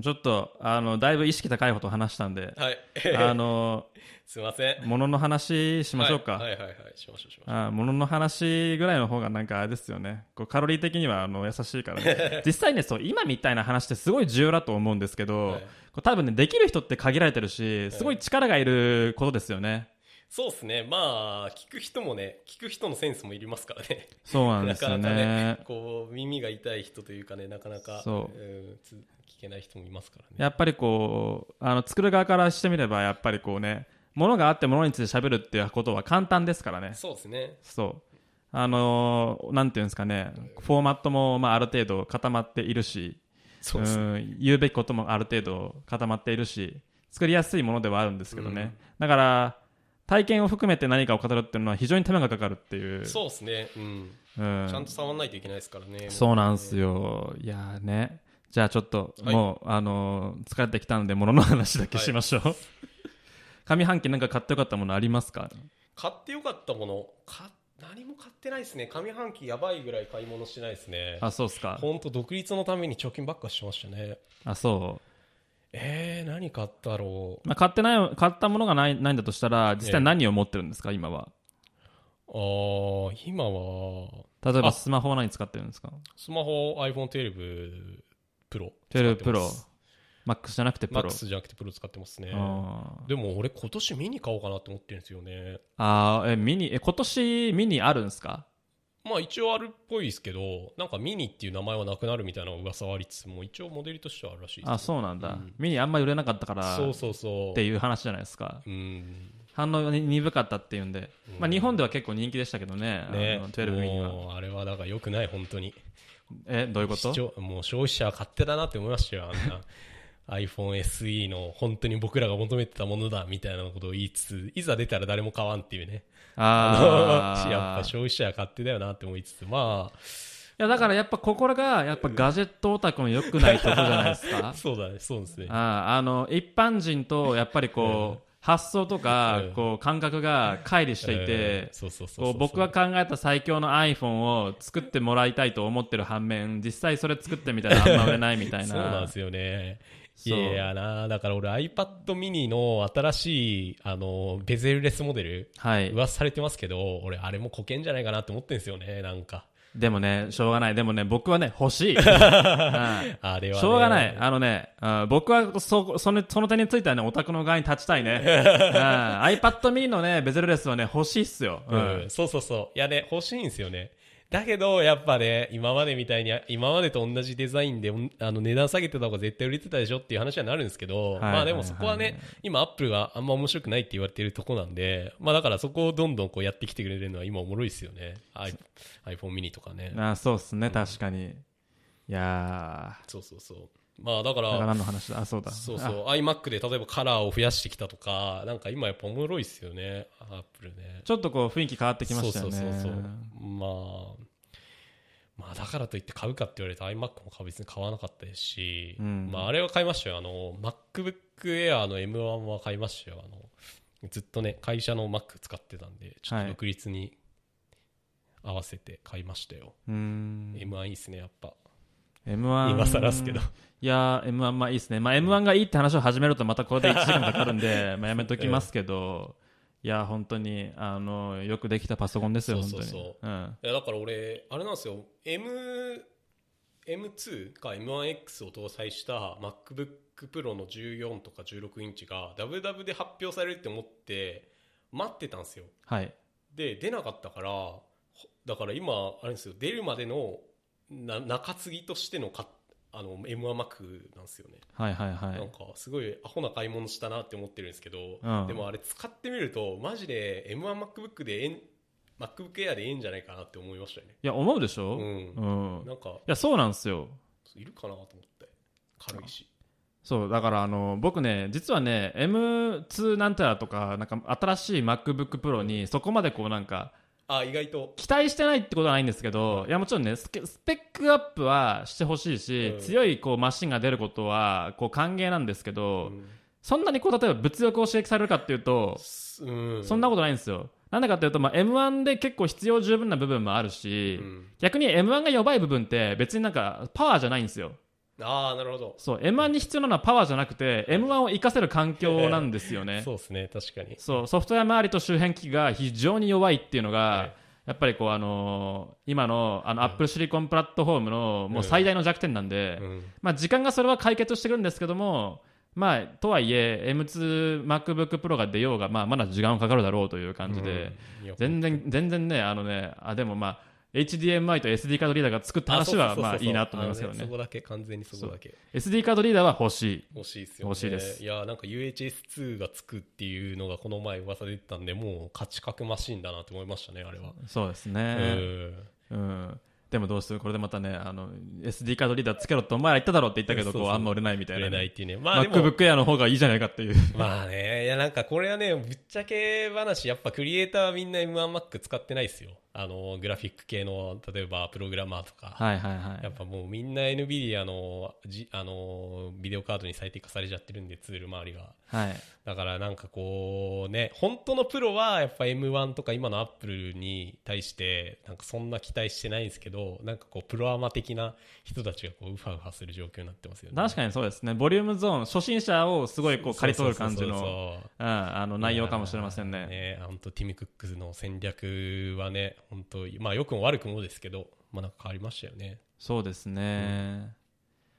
ちょっとあのだいぶ意識高いことを話したんではい。あの すいません。物の話しましょうか、はいはいはいはいしましょうしましょう。あ物の話ぐらいの方がなんかあれですよね。こうカロリー的にはあの優しいからね。実際ねそう今みたいな話ってすごい重要だと思うんですけど、はい。こう多分ねできる人って限られてるしすごい力がいることですよね、そうですね。まあ聞く人もね聞く人のセンスもいりますからね。そうなんですよ なかなかねねこう耳が痛い人というかねなかなか。そうんつ聞けない人もいますからね。やっぱりこうあの作る側からしてみればやっぱりこうね物があって物について喋るっていうことは簡単ですからね。そうですね。そう。あのーなんていうんですかね。フォーマットもまあある程度固まっているしそうね。ん言うべきこともある程度固まっているし作りやすいものではあるんですけどね、だから体験を含めて何かを語るっていうのは非常に手間がかかるっていう。そうですね。うん。うん。ちゃんと触んないといけないですからね。そうなんですよ。いやーねじゃあちょっとはい。もう、あのー疲れてきたので物の話だけしましょう、上半期なんか買ってよかったものありますか？買ってよかったもの。か何も買ってないですね。上半期やばいぐらい買い物してないですね。あそうっすか。本当独立のために貯金ばっかしてましたね。あそう。えー、何買ったろう。まあ、買ってない買ったものがないないんだとしたら実際何を持ってるんですか、今は？あー今は。例えばあ。スマホは何使ってるんですか？スマホ iPhone12 12プロ使ってマックスじゃなくてプロ。ます MAX じゃなくてプロ使ってますね。でも俺今年ミニ買おうかなと思ってるんですよね。あーえミニえ今年ミニあるんですか？まあ一応あるっぽいですけどなんかミニっていう名前はなくなるみたいな噂はありつつも一応モデルとしてはあるらしいです。あそうなんだ、うん。ミニあんまり売れなかったから。そうそうそう。っていう話じゃないですか。うん。反応が鈍かったっていうんで、うん。まあ、日本では結構人気でしたけどね。ね。あの12ミニは。あれはだから良くない本当にえどういうこと？もう消費者は勝手だなって思いましたよあんな。iPhone SE の本当に僕らが求めてたものだみたいなことを言いつついざ出たら誰も買わんっていうね。あ やっぱあ消費者は勝手だよなって思いつつまいやだからやっぱここがやっぱガジェットオタクの良くないとこじゃないですか？あ そうだねそうですね。あああの一般人とやっぱりこう、発想とか、うん。こう感覚が乖離していて、僕が考えた最強の iPhone を作ってもらいたいと思ってる反面実際それ作ってみたらあんま売れないみたいな。そうなんですよね。いやな。だから俺 iPad mini の新しいあのベゼルレスモデルはい。噂されてますけど俺あれもこけんじゃないかなって思ってんですよねなんかでもねしょうがない。でもね僕はね欲しい、うん。あれは、ね、しょうがない。あのね、うん僕はそ、その、その点についてはね、オタクの側に立ちたいね。うん、iPad mini のね、ベゼルレスはね、欲しいっすよ。ううん。ん、そうそうそう。いやね欲しいんですよねだけど、やっぱね、今までみたいに、今までと同じデザインで、あの、値段下げてた方が絶対売れてたでしょっていう話はなるんですけど、はいまあでもそこはね、はい今アップルがあんま面白くないって言われてるとこなんで、まあだからそこをどんどんこうやってきてくれるのは今おもろいですよね。IPhone mini とかね。あそうっすね、確かに。いやそうそうそう。まあだかー、だからの話だ？あ、そうだ。そうそう、iMac で例えばカラーを増やしてきたとか、なんか今やっぱおもろいっすよね、アップルね。ちょっとこう雰囲気変わってきましたよね。そうそうそうそうまあまあだからといって買うかって言われたら iMac も別に買わなかったですし、うんまああれは買いましたよあの MacBook Air の M1 は買いましたよあのずっとね会社の Mac 使ってたんでちょっと独立に合わせて買いましたよ、うーん。M1 いいっすねやっぱ M1。今更っすけど。いやー、M1 まあいいですね。まあ M1 がいいって話を始めるとまたこれで1時間かかるんで、まあやめときますけど、いや、本当に、あの、よくできたパソコンですよ、そう本当に。そうそううん。いやだから俺あれなんですよ M M2 か M1X を搭載した MacBook Pro の14とか16インチがダブダブで発表されるって思って待ってたんですよはい。で出なかったからほだから今あれですよ出るまでのな中継ぎとしてのかあの M1Mac なんですよね、はいはいはい。なんかすごいアホな買い物したなって思ってるんですけど、うん。でもあれ使ってみるとマジで M1MacBook でえん MacBook Air でええんじゃないかなって思いましたよね。いや、思うでしょ？うん。うん。いなんかや、そうなんですよ。いるかなと思って。軽いし。そう、だからあの、僕ね、実はね、M2 なんたらとか、なんか新しい MacBook Pro にそこまでこうなんか、あ意外と。期待してないってことはないんですけど、いやもちろんねスペックアップはしてほしいし、うん。強いこうマシンが出ることはこう歓迎なんですけど、うん。そんなにこう例えば物欲を刺激されるかっていうと、うん。そんなことないんですよ。なんでかっていうと、まあ、M1 で結構必要十分な部分もあるし、うん。逆に M1 が弱い部分って別になんかパワーじゃないんですよ。ああなるほど。そう、M1 に必要なのはパワーじゃなくて、M1 を活かせる環境なんですよね。そうですね確かに。そうソフトウェア周りと周辺機器が非常に弱いっていうのが、はい。やっぱりこう、あのー今のあのアップルシリコンプラットフォームのもう最大の弱点なんで、うん。まあ、時間がそれは解決してくるんですけども、まあ、とはいえ M2MacBook Pro が出ようが、まあ、まだ時間はかかるだろうという感じで、うん。全然全然ねあのねあでもまあ HDMI と SD カードリーダーが作った話はまあいいなと思いますけどねそこだけ完全にそこだけ。SD カードリーダーは欲しい。欲しいですよね。欲しいです。いやなんか UHS2 がつくっていうのがこの前噂出てたんでもう価値格マシンだなと思いましたねあれは、そうですうね、ん。うん、でもどうする？これでまたねあの SD カードリーダーつけろってお前ら言っただろって言ったけどこうあんま売れないみたいな、売れね、ないっていうね。まあ MacBook Air の方がいいじゃないかっていう。まあね。いやなんかこれはねぶっちゃけ話やっぱクリエイターはみんな M1Mac 使ってないですよあのグラフィック系の例えばプログラマーとか、はいはいはい。やっぱもうみんな NVIDIA のじあのビデオカードに最適化されちゃってるんでツール周りが。はい。だからなんかこうね本当のプロはやっぱ M1 とか今のアップルに対してなんかそんな期待してないんですけどなんかこうプロアマ的な人たちがこうウハウハする状況になってますよね。確かにそうですね。ボリュームゾーン初心者をすごいこう刈り取る感じの内容かもしれませんね。ね本当ティム・クックスの戦略はね本当まあ良くも悪くもですけどまあなんか変わりましたよね。そうですね、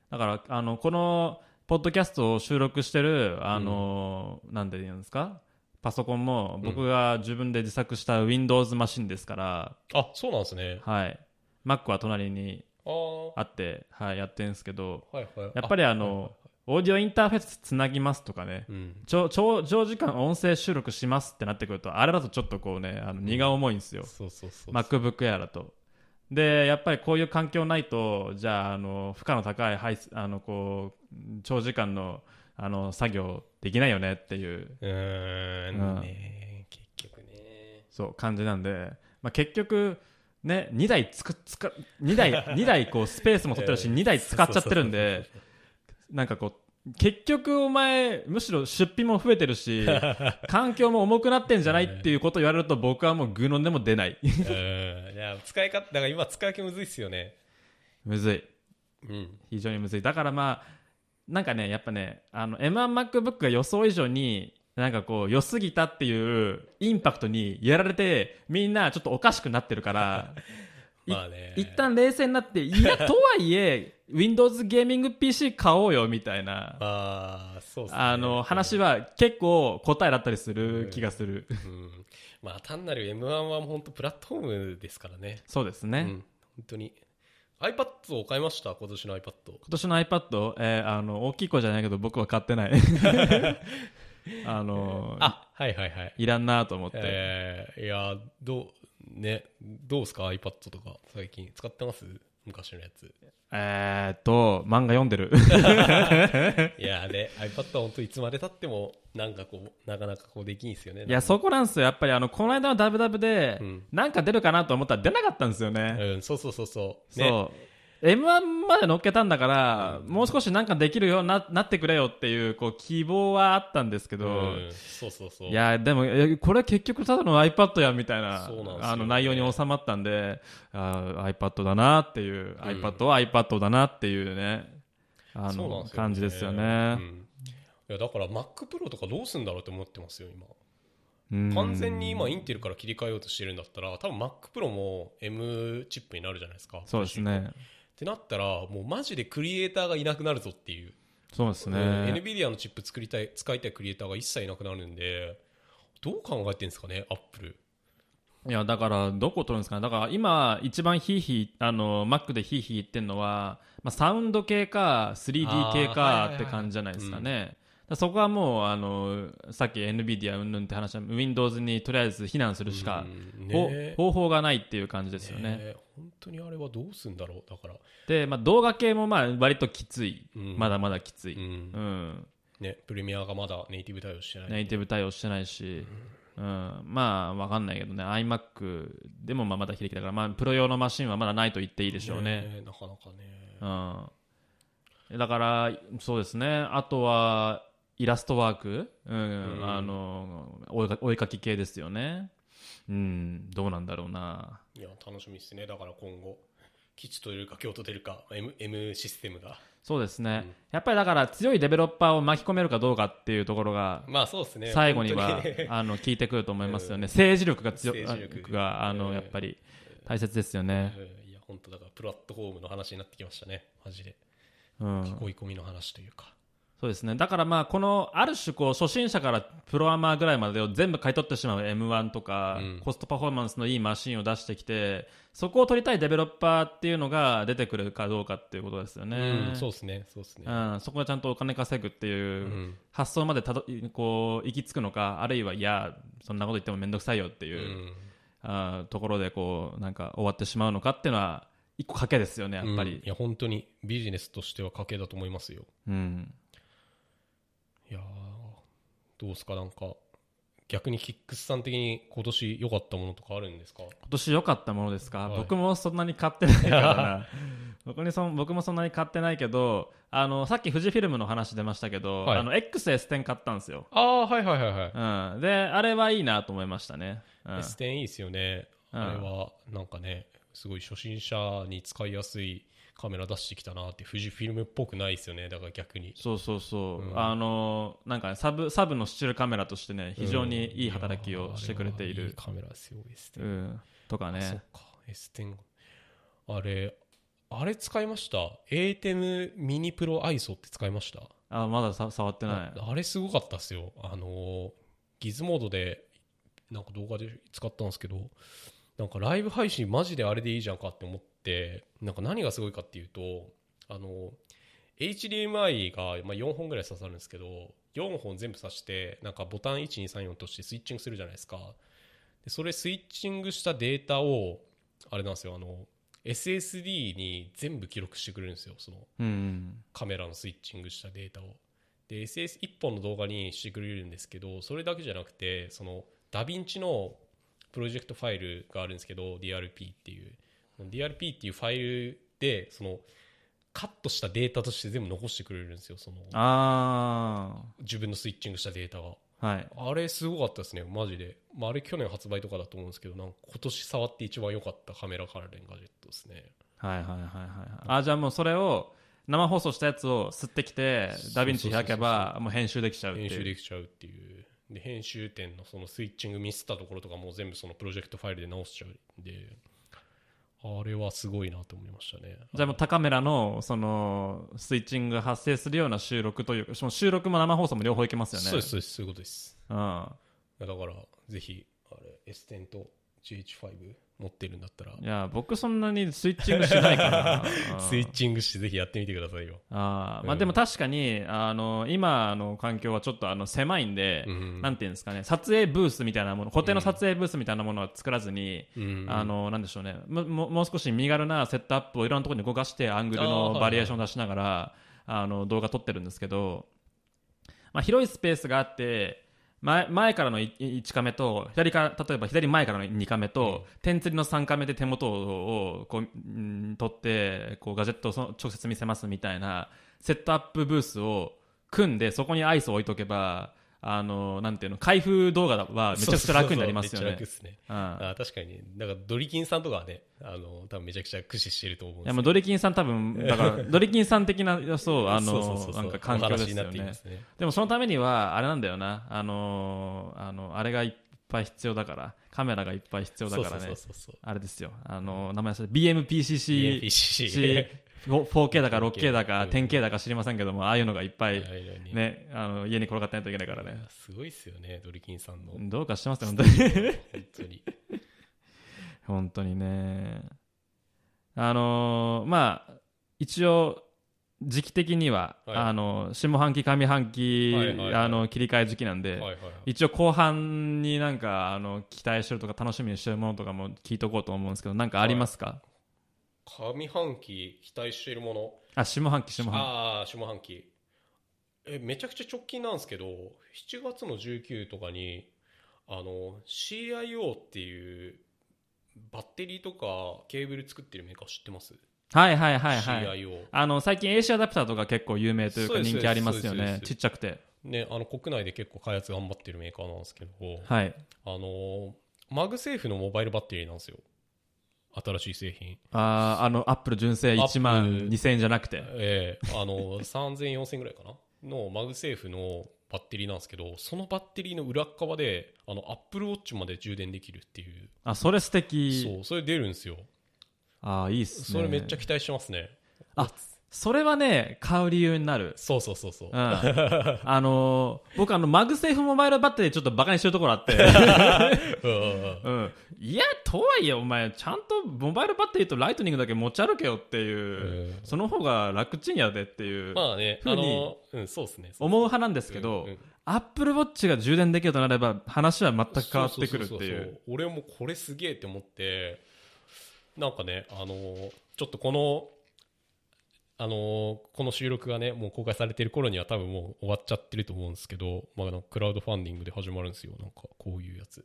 だからあのこのポッドキャストを収録してるあの、なんで言うんですか？パソコンも僕が自分で自作した Windows マシンですから、あそうなんですね。はい。Mac は隣にあって、はい、やってるんですけど。はいはい。やっぱりあのオーディオインターフェースつなぎますとかね。うん。長長長時間音声収録しますってなってくるとあれだとちょっとこうねあの荷が重いんですよ、MacBook Air だと。でやっぱりこういう環境ないとじゃああの負荷の高い配あのこう長時間のあの作業できないよねっていう。うん。ね結局ね。そう感じなんで、まあ、結局ね2台つくつか2台2台こうスペースも取ってるし 2台使っちゃってるんでなんかこう結局お前むしろ出費も増えてるし 環境も重くなってんじゃないっていうことを言われると僕はもうグーの音も出ない。うん。いや使い方だから今使い分けむずいっすよね。むずい。うん。非常にむずい。だからまあなんかねやっぱねあの M1MacBook が予想以上になんかこう良すぎたっていうインパクトにやられてみんなちょっとおかしくなってるからい まあね。一旦冷静になっていやとはいえ Windows ゲーミング PC 買おうよみたいな。ああそうですね。あの話は結構答えだったりする気がする、うん。まあ単なる M1 は本当プラットフォームですからね。そうですね、うん。本当に。iPad を買いました？今年の iPad 今年の iPad、えーあの大きい子じゃないけど僕は買ってない。あのあはいはいはい。いらんなと思って、えーいやどうねどうですか？iPad とか最近。使ってます？昔のやつ。えーっと漫画読んでる。いやね iPad は本当いつまでたってもなんかこうなかなかこうできんすよね。いやそこなんですよ。やっぱりあのこの間のダブダブで、うん。なんか出るかなと思ったら出なかったんですよね、うんそうそうそうそう。ねそう M1 まで乗っけたんだから、もう少しなんかできるようにななってくれよっていうこう希望はあったんですけど、うんそうそうそう。いやでもえこれ結局ただの iPad やみたいななあの内容に収まったんであー iPad だなっていう、ん。iPad は iPad だなっていうねあのそうなんですよね。感じですよね。うん。いやだから MacPro とかどうすんだろうと思ってますよ今。うん。完全に今インテルから切り替えようとしてるんだったら多分 MacPro も M チップになるじゃないですか。そうですねってなったらもうマジでクリエイターがいなくなるぞっていう、そうですね、うん。NVIDIA のチップ作りたい使いたいクリエイターが一切いなくなるんでどう考えてるんですかねアップルいやだからどこを取るんですかね。だから今一番ヒーヒーあの Mac でヒーヒー言ってるのは、まあ、サウンド系か 3D 系かはい。って感じじゃないですかね、そこはもうあのさっき NVIDIA うんぬんって話は Windows にとりあえず避難するしか、ね。方法がないっていう感じですよね。ね本当にあれはどうすんだろう。だから。で、まあ、動画系もまあ割ときつい、うん。まだまだきつい、うん。うん。ねプレミアがまだネイティブ対応してない。ネイティブ対応してないし、うん。まあ分かんないけどね iMac でもまあまだ開きだから、まあ、プロ用のマシンはまだないと言っていいでしょうねなかなかね。うん、だからそうですね。あとはイラストワーク、うん。うん。あのお絵描き系ですよね。うん。どうなんだろうな。いや楽しみですね。だから今後吉と出るか京都出るか M, M システムが。そうですね、うん。やっぱりだから強いデベロッパーを巻き込めるかどうかっていうところがまあそうですね。最後には あの効いてくると思いますよね、うん。政治力が強力。があのうん。やっぱり大切ですよね、うん。いや本当だからプラットフォームの話になってきましたね。マジで。うん、囲い込みの話というかそうですね。だからまあこのある種こう初心者からプロアマーぐらいまでを全部買い取ってしまう M1 とか、うん。コストパフォーマンスのいいマシンを出してきてそこを取りたいデベロッパーっていうのが出てくるかどうかっていうことですよね、うんそうですね。そうですね。うん、そこがちゃんとお金稼ぐっていううん。発想までたどこう行き着くのかあるいはいやそんなこと言っても面倒くさいよってういう、ん。あーところでこうなんか終わってしまうのかっていうのは一個賭けですよねやっぱうん。りい、や本当にビジネスとしては賭けだと思いますよ。うんいやーどうですか？なんか逆にキックスさん的に今年良かったものとかあるんですか？今年良かったものですか、はい。僕もそんなに買ってないからな。僕にそん僕もそんなに買ってないけどあのさっき富士フィルムの話出ましたけど、はい。あの XS10 買ったんですよ、ああはいはいはいはい。うん、であれはいいなと思いましたね、うん。S10 いいですよね、うん。あれはなんかねすごい初心者に使いやすいカメラ出してきたなって富士フィルムっぽくないですよね。だから逆に。そうそうそう、うん。あのなんかねサブサブのスチールカメラとしてね非常にいい働きをしてくれている。やーあれはいい、カメラですよ S10、うん、とかそっねか S10 あれあれ使いました？ATEM ミニプロ ISO って使いました？あまださ触ってない。ああれすごかったっすよ。あのーギズモードでなんか動画で使ったんですけどなんかライブ配信マジであれでいいじゃんかって思ってなんか何がすごいかっていうとあの HDMI が、まあ、4本ぐらい刺さるんですけど4本全部刺してなんかボタン1234としてスイッチングするじゃないですか。でそれスイッチングしたデータをあれなんですよあの SSD に全部記録してくれるんですよそのうんカメラのスイッチングしたデータを。で SS1 本の動画にしてくれるんですけどそれだけじゃなくてそのダヴィンチのプロジェクトファイルがあるんですけど DRP っていう DRP っていうファイルでそのカットしたデータとして全部残してくれるんですよそのあ自分のスイッチングしたデータがあはい。あれすごかったですねマジで、まあ、あれ去年発売とかだと思うんですけどなんか今年触って一番良かったカメラ関連ガジェットですね。はいはいはいはいはい。あじゃあもうそれを生放送したやつを吸ってきてダヴィンチ開けばもう編集できちゃうっていう。編集できちゃうっていう。で編集点のそのスイッチングミスったところとかも全部そのプロジェクトファイルで直しちゃうんであれはすごいなと思いましたね。じゃあもう高メラのそのスイッチングが発生するような収録というかその収録も生放送も両方いけますよね。そうですそうです。そういうことです。うん、だからぜひあれ S10 と GH5 持ってるんだったら。いや僕そんなにスイッチングしないから。うん。スイッチングしてぜひやってみてくださいよ。あーまあ、うん。でも確かにあの今の環境はちょっとあの狭いんで、うん。なんていうんですかね撮影ブースみたいなもの固定の撮影ブースみたいなものは作らずに、うん。あのなんでしょうね。もももう少し身軽なセットアップをいろんなところに動かしてアングルのバリエーションを出しながらあの動画撮ってるんですけど、まあ、広いスペースがあって前前からの1カメと左から例えば左前からの2カメと、点釣りの3カメで手元をこう、うん撮ってこうガジェットをその直接見せますみたいなセットアップブースを組んでそこにアイスを置いとけばあのなんていうの開封動画はめちゃくちゃ楽になりますよね。そうそうそうめっちゃ楽っ。すね。うん。あ確かにだからドリキンさんとかはねあの多分めちゃくちゃ駆使してると思うんいやですけど。もうドリキンさん多分だから ドリキンさん的なそうあのなんか環境ですよね。ね。でもそのためにはあれなんだよな。あのあのあれがいっぱい必要だからカメラがいっぱい必要だからね。あれですよ。あの名前忘れ BMPCC BMPCC 4K だか 6K だかうん。10K だか知りませんけどもああいうのがいっぱいね。あの家に転がってないといけないからね。すごいっすよねドリキンさんの。本どうかしてますよ本当に。本当に。ね。あのーまあ一応時期的には、はい。あの下半期上半期、はいはいはい。あの切り替え時期なんで、はいはいはい。一応後半になんかあの期待してるとか楽しみにしてるものとかも聞いとこうと思うんですけどなんかありますか、上半期期待しているもの。あ下半期下半ああ下半期。えめちゃくちゃ直近なんですけど7月の19とかにあの CIO っていうバッテリーとかケーブル作ってるメーカー知ってます、期はいはいはいはい。CIO あの最近 AC アダプターとか結構有名というか人気ありますよね。ちっちゃくて。ねあの国内で結構開発頑張ってるメーカーなんですけどはい。あのマグセーフのモバイルバッテリーなんですよ新しい製品。あーあのアップル純正1万 Apple 2000円じゃなくて。ええ。あの3000、4000ぐらいかなのマグセーフのバッテリーなんですけどそのバッテリーの裏っ側であのアップルウォッチまで充電できるっていう。あそれ素敵。そうそれ出るんですよ。あーいいっすね。それめっちゃ期待してますね。あそれはね買う理由になる。そうそうそうそう。うん、あのー僕あのマグセーフモバイルバッテリーちょっとバカにしてるところあって、うんいやとはいえお前ちゃんとモバイルバッテリーとライトニングだけ持ち歩けよっていう、うん。その方が楽ちんやでっていう、まあねあのうんそうですね。思う派なんですけど、アップルウォッチが充電できるとなれば話は全く変わってくるってそそそいうそ俺もこれすげえって思ってなんかねあのちょっとこのあのこの収録がねもう公開されてる頃には多分もう終わっちゃってると思うんですけど、まあ、クラウドファンディングで始まるんですよ。なんかこういうやつ。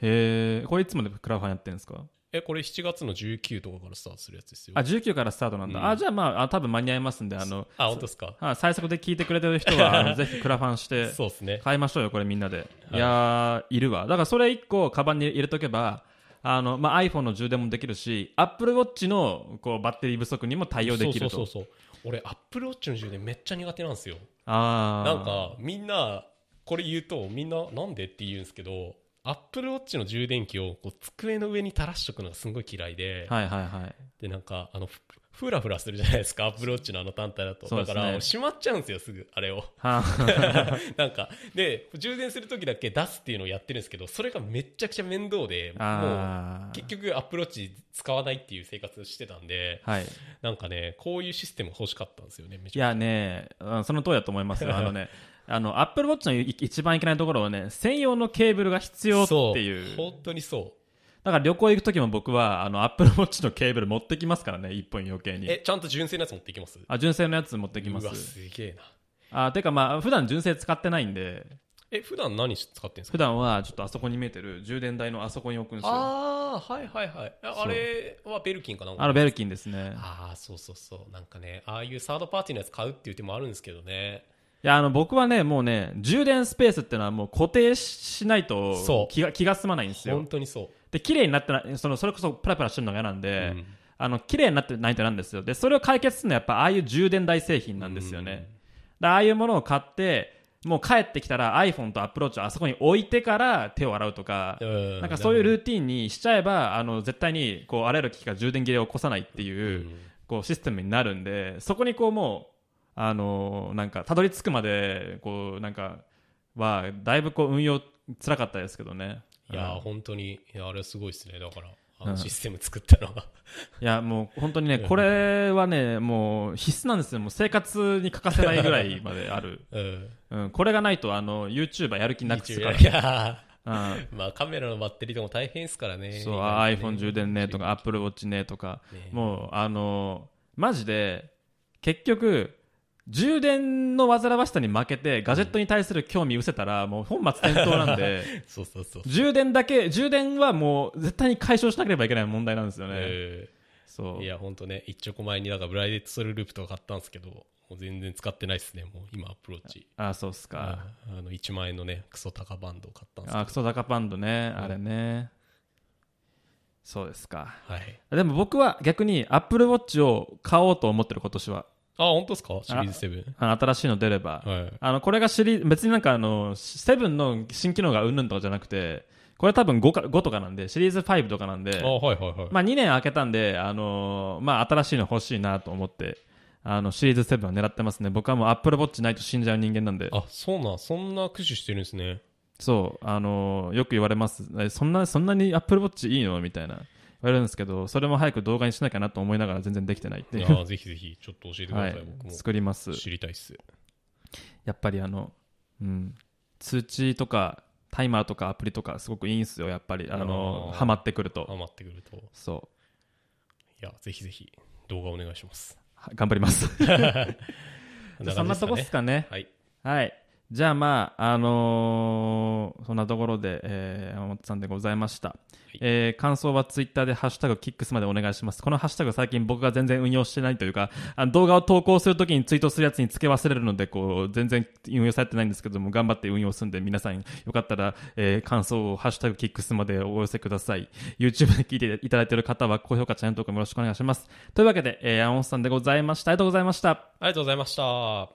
へえこれいつまでクラファンやってるんですか？えこれ7月の19とかからスタートするやつですよ。あ19からスタートなんだ、うん。あじゃあまああ多分間に合いますんであのあ本当ですか？あ最速で聞いてくれてる人はあの ぜひクラファンしてそうですね。買いましょうよ、これみんなで。はい。いやー、いるわ。だからそれ一個、カバンに入れとけば、あの、まあ、iPhone の充電もできるし、Apple Watch の、こう、バッテリー不足にも対応できると。そうそうそう俺アップルウォッチの充電めっちゃ苦手なんですよあー。なんかみんなこれ言うとみんななんでって言うんですけどアップルウォッチの充電器をこう机の上に垂らしとくのがすごい嫌いで、はいはいはい。でなんかあのふふらふらするじゃないですか。アップルウォッチのあの単体だと、ね。だからしまっちゃうんですよすぐ。あれを。は なんか。で充電する時だけ出すっていうのをやってるんですけどそれがめっちゃくちゃ面倒でもう。結局アップルウォッチ使わないっていう生活してたんではい。なんかねこういうシステム欲しかったんですよねめいちゃくちゃ。やね、うんその通りだと思いますよ。あのね、あの、Apple Watch のい一番いけないところはね、専用のケーブルが必要っていう。そう。本当にそうだから旅行行く時も僕は、あの、Apple Watch のケーブル持ってきますからね、一本余計に。えちゃんと純正のやつ持っていきます？あ、純正のやつ持ってきまうわす。すげえな。あ、てかまあ、普段純正使ってないんで、え普段何使ってんですか？普段はちょっとあそこに見えてる充電台のあそこに置くんですよ。あああはいはいはい。あれはベルキンかなのベルキンですね。ああそうそうそう。なんかねああいうサードパーティーのやつ買うっていう手もあるんですけどね。いや、あの僕はね、もうね、充電スペースっていうのはもう固定しないとそう。気が気が済まないんですよ。本。当にそうで、綺麗になってない、そのそれこそプラプラしてるのが嫌なんで、うんあの綺麗になってないとなんですよ。で、それを解決するのはやっぱああいう充電台製品なんですよね。でああいうものを買って、もう帰ってきたら iPhone と Apple Watch をあそこに置いてから手を洗うとか、うんなんかそういうルーティンにしちゃえば、あの絶対にこうあらゆる機器が充電切れを起こさないっていう、うんこうシステムになるんで、そこにこうもう、あのなんかたどり着くまで、こうなんかは、だいぶこう運用辛かったですけどね。いやー、うん。本当に、いや、あれはすごいですね。だから、あうん。のシステム作ったのは。いやもう本当にね、うん。これはね、もう必須なんですよ、もう生活に欠かせないぐらいまである、うん。うん、これがないとあの YouTuber やる気なくすから、いやうん、ーまあカメラのバッテリーとかも大変ですからね。そう、iPhone 充電ねとか、Apple Watch ねとか、ねもう、あのマジで、結局、充電の煩わしさに負けて、ガジェットに対する興味失せたら、もう本末転倒なんで、そうそうそう。充電だけ、充電はもう絶対に解消しなければいけない問題なんですよね。えそうーい。や、本当ね、一チョコ前になんかブライデットソルループとか買ったんですけど、もう全然使ってないですね。もう今アプローチ。あ、そうっすか。あの、1万円のね、クソ高バンドを買ったんですけあ、クソ高バンドね、うんあれね。そうですか。ど。はい。でも僕は逆に Apple Watch を買おうと思ってる今年は。あ、本当ですか？シリーズ7。あの新しいの出れば。はい。あの、これがシリーズ、別になんかあの、7の新機能がうんぬんとかじゃなくて、これ多分5か、5とかなんで、シリーズ5とかなんであ、、はいはいはい。まあ2年空けたんで、あのーまあ新しいの欲しいなと思って、あの、シリーズ7は狙ってますね。僕はもう Apple Watch ないと死んじゃう人間なんで。あ、そうなん、そんな駆使してるんですね。そう、あのーよく言われます。えそんな、そんなに Apple Watch いいの？みたいな。言われるんですけど、それも早く動画にしなきゃなと思いながら全然できてないっていう。ぜひぜひ、ちょっと教えてくださ。はいい僕、も作ります。知りたいっす。やっぱりあの、うん、通知とか、タイマーとかアプリとかすごくいいんすよ、やっぱり。あのあーハマってくると。ハマってくると。いそや、ぜひぜひ、動画お願いします。う。は頑張ります。そんなとこっすかね。はい。はい。じゃあまあ、あのーそんなところで、えー、山本さんでございました。えー感想はツイッターでハッシュタグキックスまでお願いします。このハッシュタグ最近僕が全然運用してないというか、あの動画を投稿するときにツイートするやつに付け忘れるので、こう、全然運用されてないんですけども、頑張って運用するんで、皆さんよかったら、えー感想をハッシュタグキックスまでお寄せください。YouTube で聞いていただいている方は高評価、チャンネル登録もよろしくお願いします。というわけで、えー、山本さんでございました。ありがとうございました。ありがとうございました。